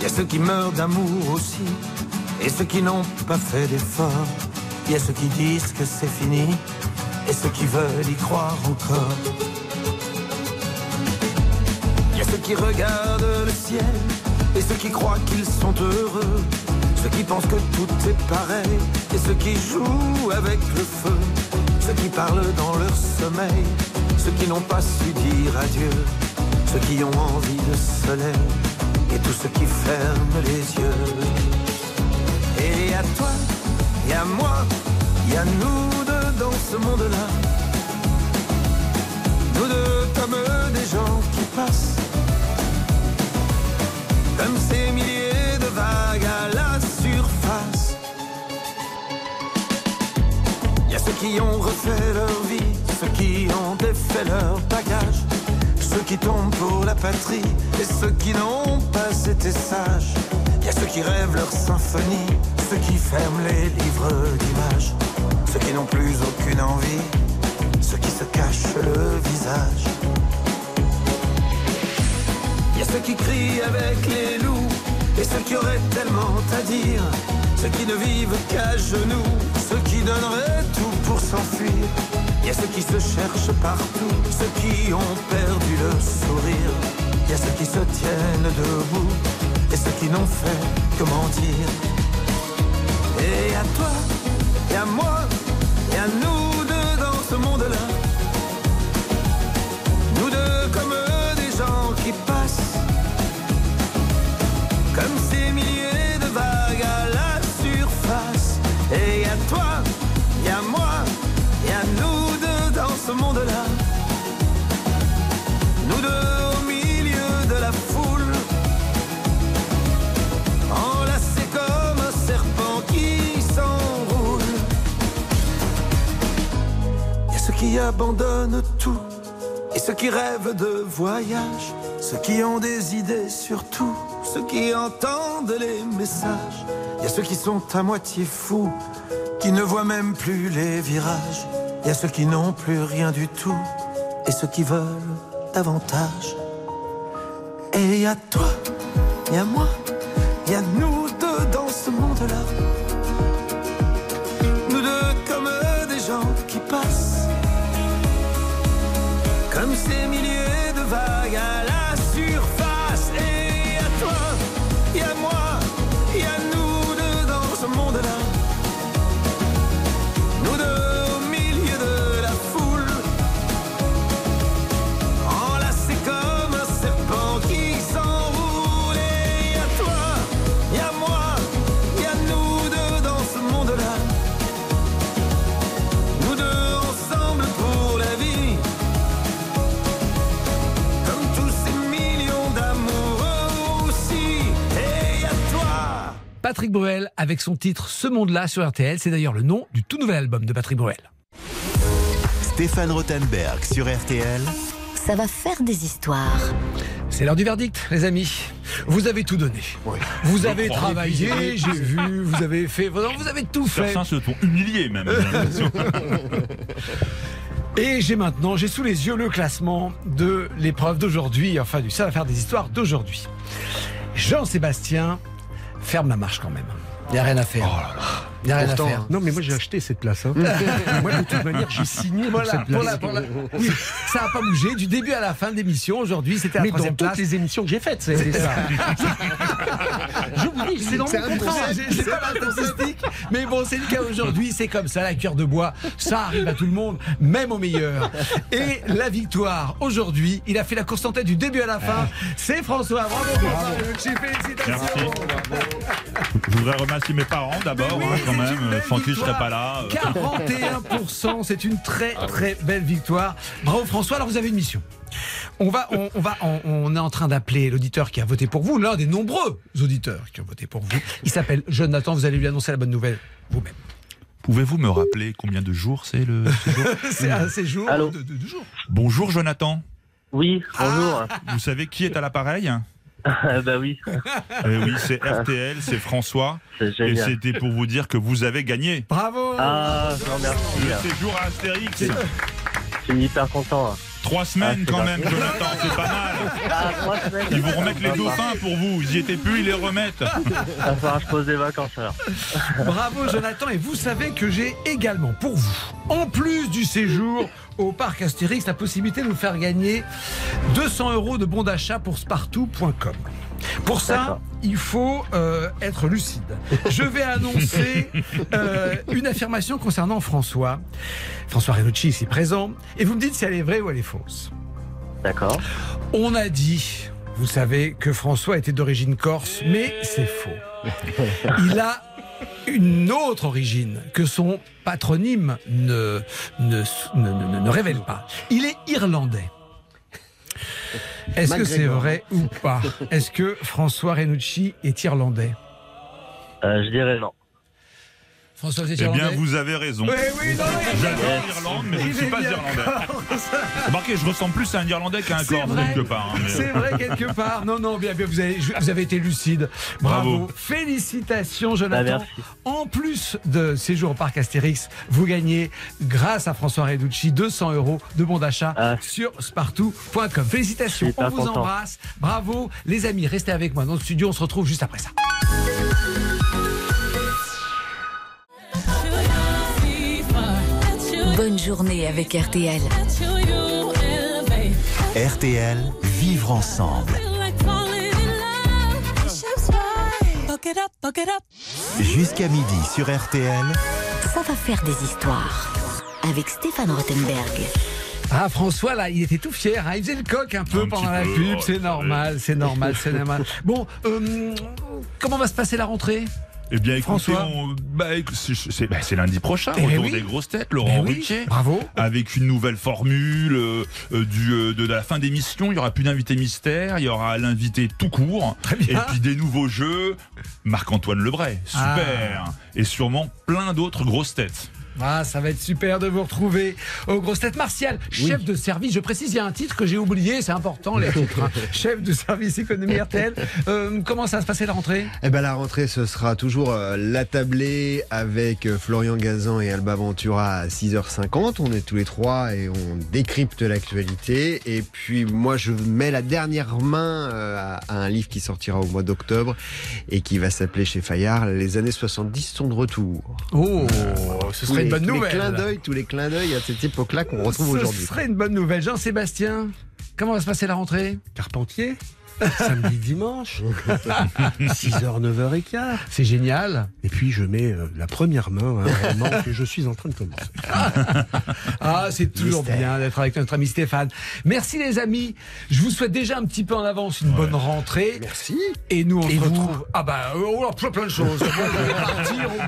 Y a ceux qui meurent d'amour aussi, et ceux qui n'ont pas fait d'effort. Y a ceux qui disent que c'est fini, et ceux qui veulent y croire encore. Y a ceux qui regardent le ciel, et ceux qui croient qu'ils sont heureux. Ceux qui pensent que tout est pareil, et ceux qui jouent avec le feu. Ceux qui parlent dans leur sommeil, ceux qui n'ont pas su dire adieu. Ceux qui ont envie de soleil, et tous ceux qui ferment les yeux. Et à toi, et à moi, y a nous deux dans ce monde-là. Nous deux comme des gens qui passent. Comme ces milliers de vagues à Il y a ceux qui ont refait leur vie, ceux qui ont défait leur bagage, ceux qui tombent pour la patrie et ceux qui n'ont pas été sages. Il y a ceux qui rêvent leur symphonie, ceux qui ferment les livres d'images, ceux qui n'ont plus aucune envie, ceux qui se cachent le visage. Il y a ceux qui crient avec les loups et ceux qui auraient tellement à dire. Ceux qui ne vivent qu'à genoux, ceux qui donneraient tout pour s'enfuir. Il y a ceux qui se cherchent partout, ceux qui ont perdu le sourire. Il y a ceux qui se tiennent debout et ceux qui n'ont fait que mentir. Et à toi, et à moi, et à nous ce monde-là. Nous deux au milieu de la foule. Enlacés comme un serpent qui s'enroule. Il y a ceux qui abandonnent tout et ceux qui rêvent de voyage, ceux qui ont des idées surtout, ceux qui entendent les messages. Il y a ceux qui sont à moitié fous, qui ne voient même plus les virages. Y a ceux qui n'ont plus rien du tout, et ceux qui veulent davantage. Et il y a toi, il y a moi, il y a nous deux dans ce monde-là. Nous deux comme des gens qui passent. Comme ces milliers de vagues à
Patrick Bruel avec son titre Ce monde-là sur RTL. C'est d'ailleurs le nom du tout nouvel album de Patrick Bruel.
Stéphane Rothenberg sur RTL.
Ça va faire des histoires.
C'est l'heure du verdict, les amis. Vous avez tout donné. Vous avez travaillé, j'ai vous, vous avez fait, vous avez tout fait.
Certains se sont humiliés même.
Et j'ai maintenant, j'ai sous les yeux le classement de l'épreuve d'aujourd'hui, enfin du ça va faire des histoires d'aujourd'hui. Jean-Sébastien ferme la marche quand même. Il n'y a rien à faire. Il n'y a rien
Pourtant,
à faire.
Non, mais moi j'ai acheté cette place. hein. moi, de toute manière, j'ai signé pour
Voilà,
cette place.
pour la- pour la- oui, ça n'a pas bougé du début à la fin de l'émission. Aujourd'hui, c'était la
Mais dans
troisième
toutes
place.
les émissions que j'ai faites, c'est ça. Je vous dis, c'est dans mon contrat.
J'ai- J'ai pas la statistique, mais bon, c'est le cas aujourd'hui, c'est comme ça, la cœur de bois, ça arrive à tout le monde, même aux meilleurs. Et la victoire, aujourd'hui, il a fait la course en tête du début à la fin, c'est François. Bravo, François félicitations.
Merci. Je voudrais remercier mes parents d'abord,
oui,
hein, quand même. Sans qui je serais pas là. euh.
41%, c'est une très très belle victoire. Bravo François, alors vous avez une mission. On va, on, on va, on, on est en train d'appeler l'auditeur qui a voté pour vous, l'un des nombreux auditeurs qui ont voté pour vous. Il s'appelle Jonathan. Vous allez lui annoncer la bonne nouvelle vous-même.
Pouvez-vous me rappeler combien de jours c'est le séjour
C'est un séjour
Allô
de, de- de jours.
Bonjour Jonathan.
Oui, bonjour.
Vous savez qui est à l'appareil?
Bah oui,
Eh oui, c'est RTL, c'est François.
c'est
Et c'était pour vous dire que vous avez gagné.
Bravo
Ah, je vous remercie.
Le séjour à Astérix.
Je suis hyper content.
Trois semaines
Ah,
quand même, Jonathan, c'est pas mal.
Ah, trois semaines.
Ils vont remettre les dauphins pour vous. Ils y étaient plus, ils les remettent.
Ça va je pose des vacances alors.
Bravo Jonathan et vous savez que j'ai également pour vous, en plus du séjour au parc Astérix, la possibilité de vous faire gagner 200 euros de bons d'achat pour spartou.com. Pour ça, il faut euh, être lucide. Je vais annoncer euh, une affirmation concernant François. François Renucci ici présent. Et vous me dites si elle est vraie ou elle est fausse.
D'accord.
On a dit, vous savez, que François était d'origine corse, mais c'est faux. Il a une autre origine que son patronyme ne, ne, ne, ne- ne révèle pas. Il est irlandais. Est-ce que c'est vrai ou pas? Est-ce que François Renucci est irlandais?
Euh, je dirais non.
François, vous êtes
Eh bien, vous avez raison.
Oui, oui, non, il-
J'adore l'Irlande, mais je ne suis
est
pas
bien
irlandais. Remarquez, je ressemble plus à un Irlandais qu'à un
C'est
Corse
vrai.
quelque part. hein, mais-
C'est vrai quelque part. Non, non, bien, bien, vous avez, vous avez été lucide. Bravo.
Bravo.
Félicitations,
Bah,
Jonathan.
merci.
en plus de séjour au parc Astérix, vous gagnez, grâce à François Reducci, 200 euros de bon d'achat
Ah.
sur spartou.com. Félicitations, on vous
content.
embrasse. Bravo, les amis, restez avec moi dans le studio. On se retrouve juste après ça.
Bonne journée avec RTL.
RTL, vivre ensemble. Jusqu'à midi sur RTL,
Ça va faire des histoires. Avec Stéphane Rothenberg.
Ah, François, là, il était tout fier. hein. Il faisait le coq un peu
Un
pendant la
peu,
pub.
oh,
c'est normal, c'est normal, c'est normal. Bon, euh, comment va se passer la rentrée?
Eh bien, écoutez,
François
on- bah, c'est bah, c'est lundi prochain,
Eh
retour
oui.
des grosses têtes,
Eh
Laurent
oui,
Ruquier.
Bravo.
Avec une nouvelle formule euh, euh, du, euh, de la fin d'émission, il y aura plus d'invité mystère, il y aura l'invité tout court,
Très bien.
et puis des nouveaux jeux. Marc-Antoine Lebray, super, et sûrement plein d'autres grosses têtes.
Ah, ça va être super de vous retrouver aux grosses têtes. Martial, chef de service. Je précise, il y a un titre que j'ai oublié, c'est important les titres. hein. chef de service économie RTL. Euh, comment ça va se passer la rentrée?
Eh ben la rentrée, ce sera toujours euh, la tablée avec euh, Florian Gazan et Alba Ventura à 6h50. On est tous les trois et on décrypte l'actualité. Et puis moi, je mets la dernière main euh, à, un livre qui sortira au mois d'octobre et qui va s'appeler chez Fayard Les années 70 sont de retour.
Oh, ce serait une bonne
tous
nouvelle.
Les clins d'œil, tous les clins d'œil à cette époque-là qu'on retrouve
Ce
aujourd'hui.
serait une bonne nouvelle. Jean-Sébastien, comment va se passer la rentrée?
Carpentier Samedi, dimanche 6h, 9h15.
C'est génial.
Et puis je mets euh, la première main, hein, réellement, que je suis en train de commencer.
Ah, c'est toujours
Mystère.
bien d'être avec notre ami Stéphane. Merci les amis. Je vous souhaite déjà un petit peu en avance une bonne rentrée.
Merci.
Et nous, on
Et
se
vous
retrouve. Ah bah, euh, oh là, plein, plein de choses.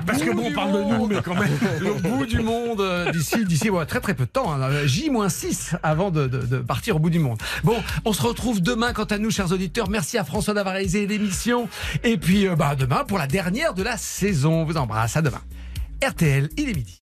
Parce
bout
que bon, on
du
parle de nous,
monde.
mais quand même.
au bout du monde euh, d'ici, d'ici ouais, très très peu de temps. hein. J-6 avant de, de- de partir au bout du monde. Bon, on se retrouve demain. Quant à nous, chers merci à François d'avoir réalisé l'émission. Et puis, euh, bah, demain pour la dernière de la saison. On vous embrasse. À demain. RTL, il est midi.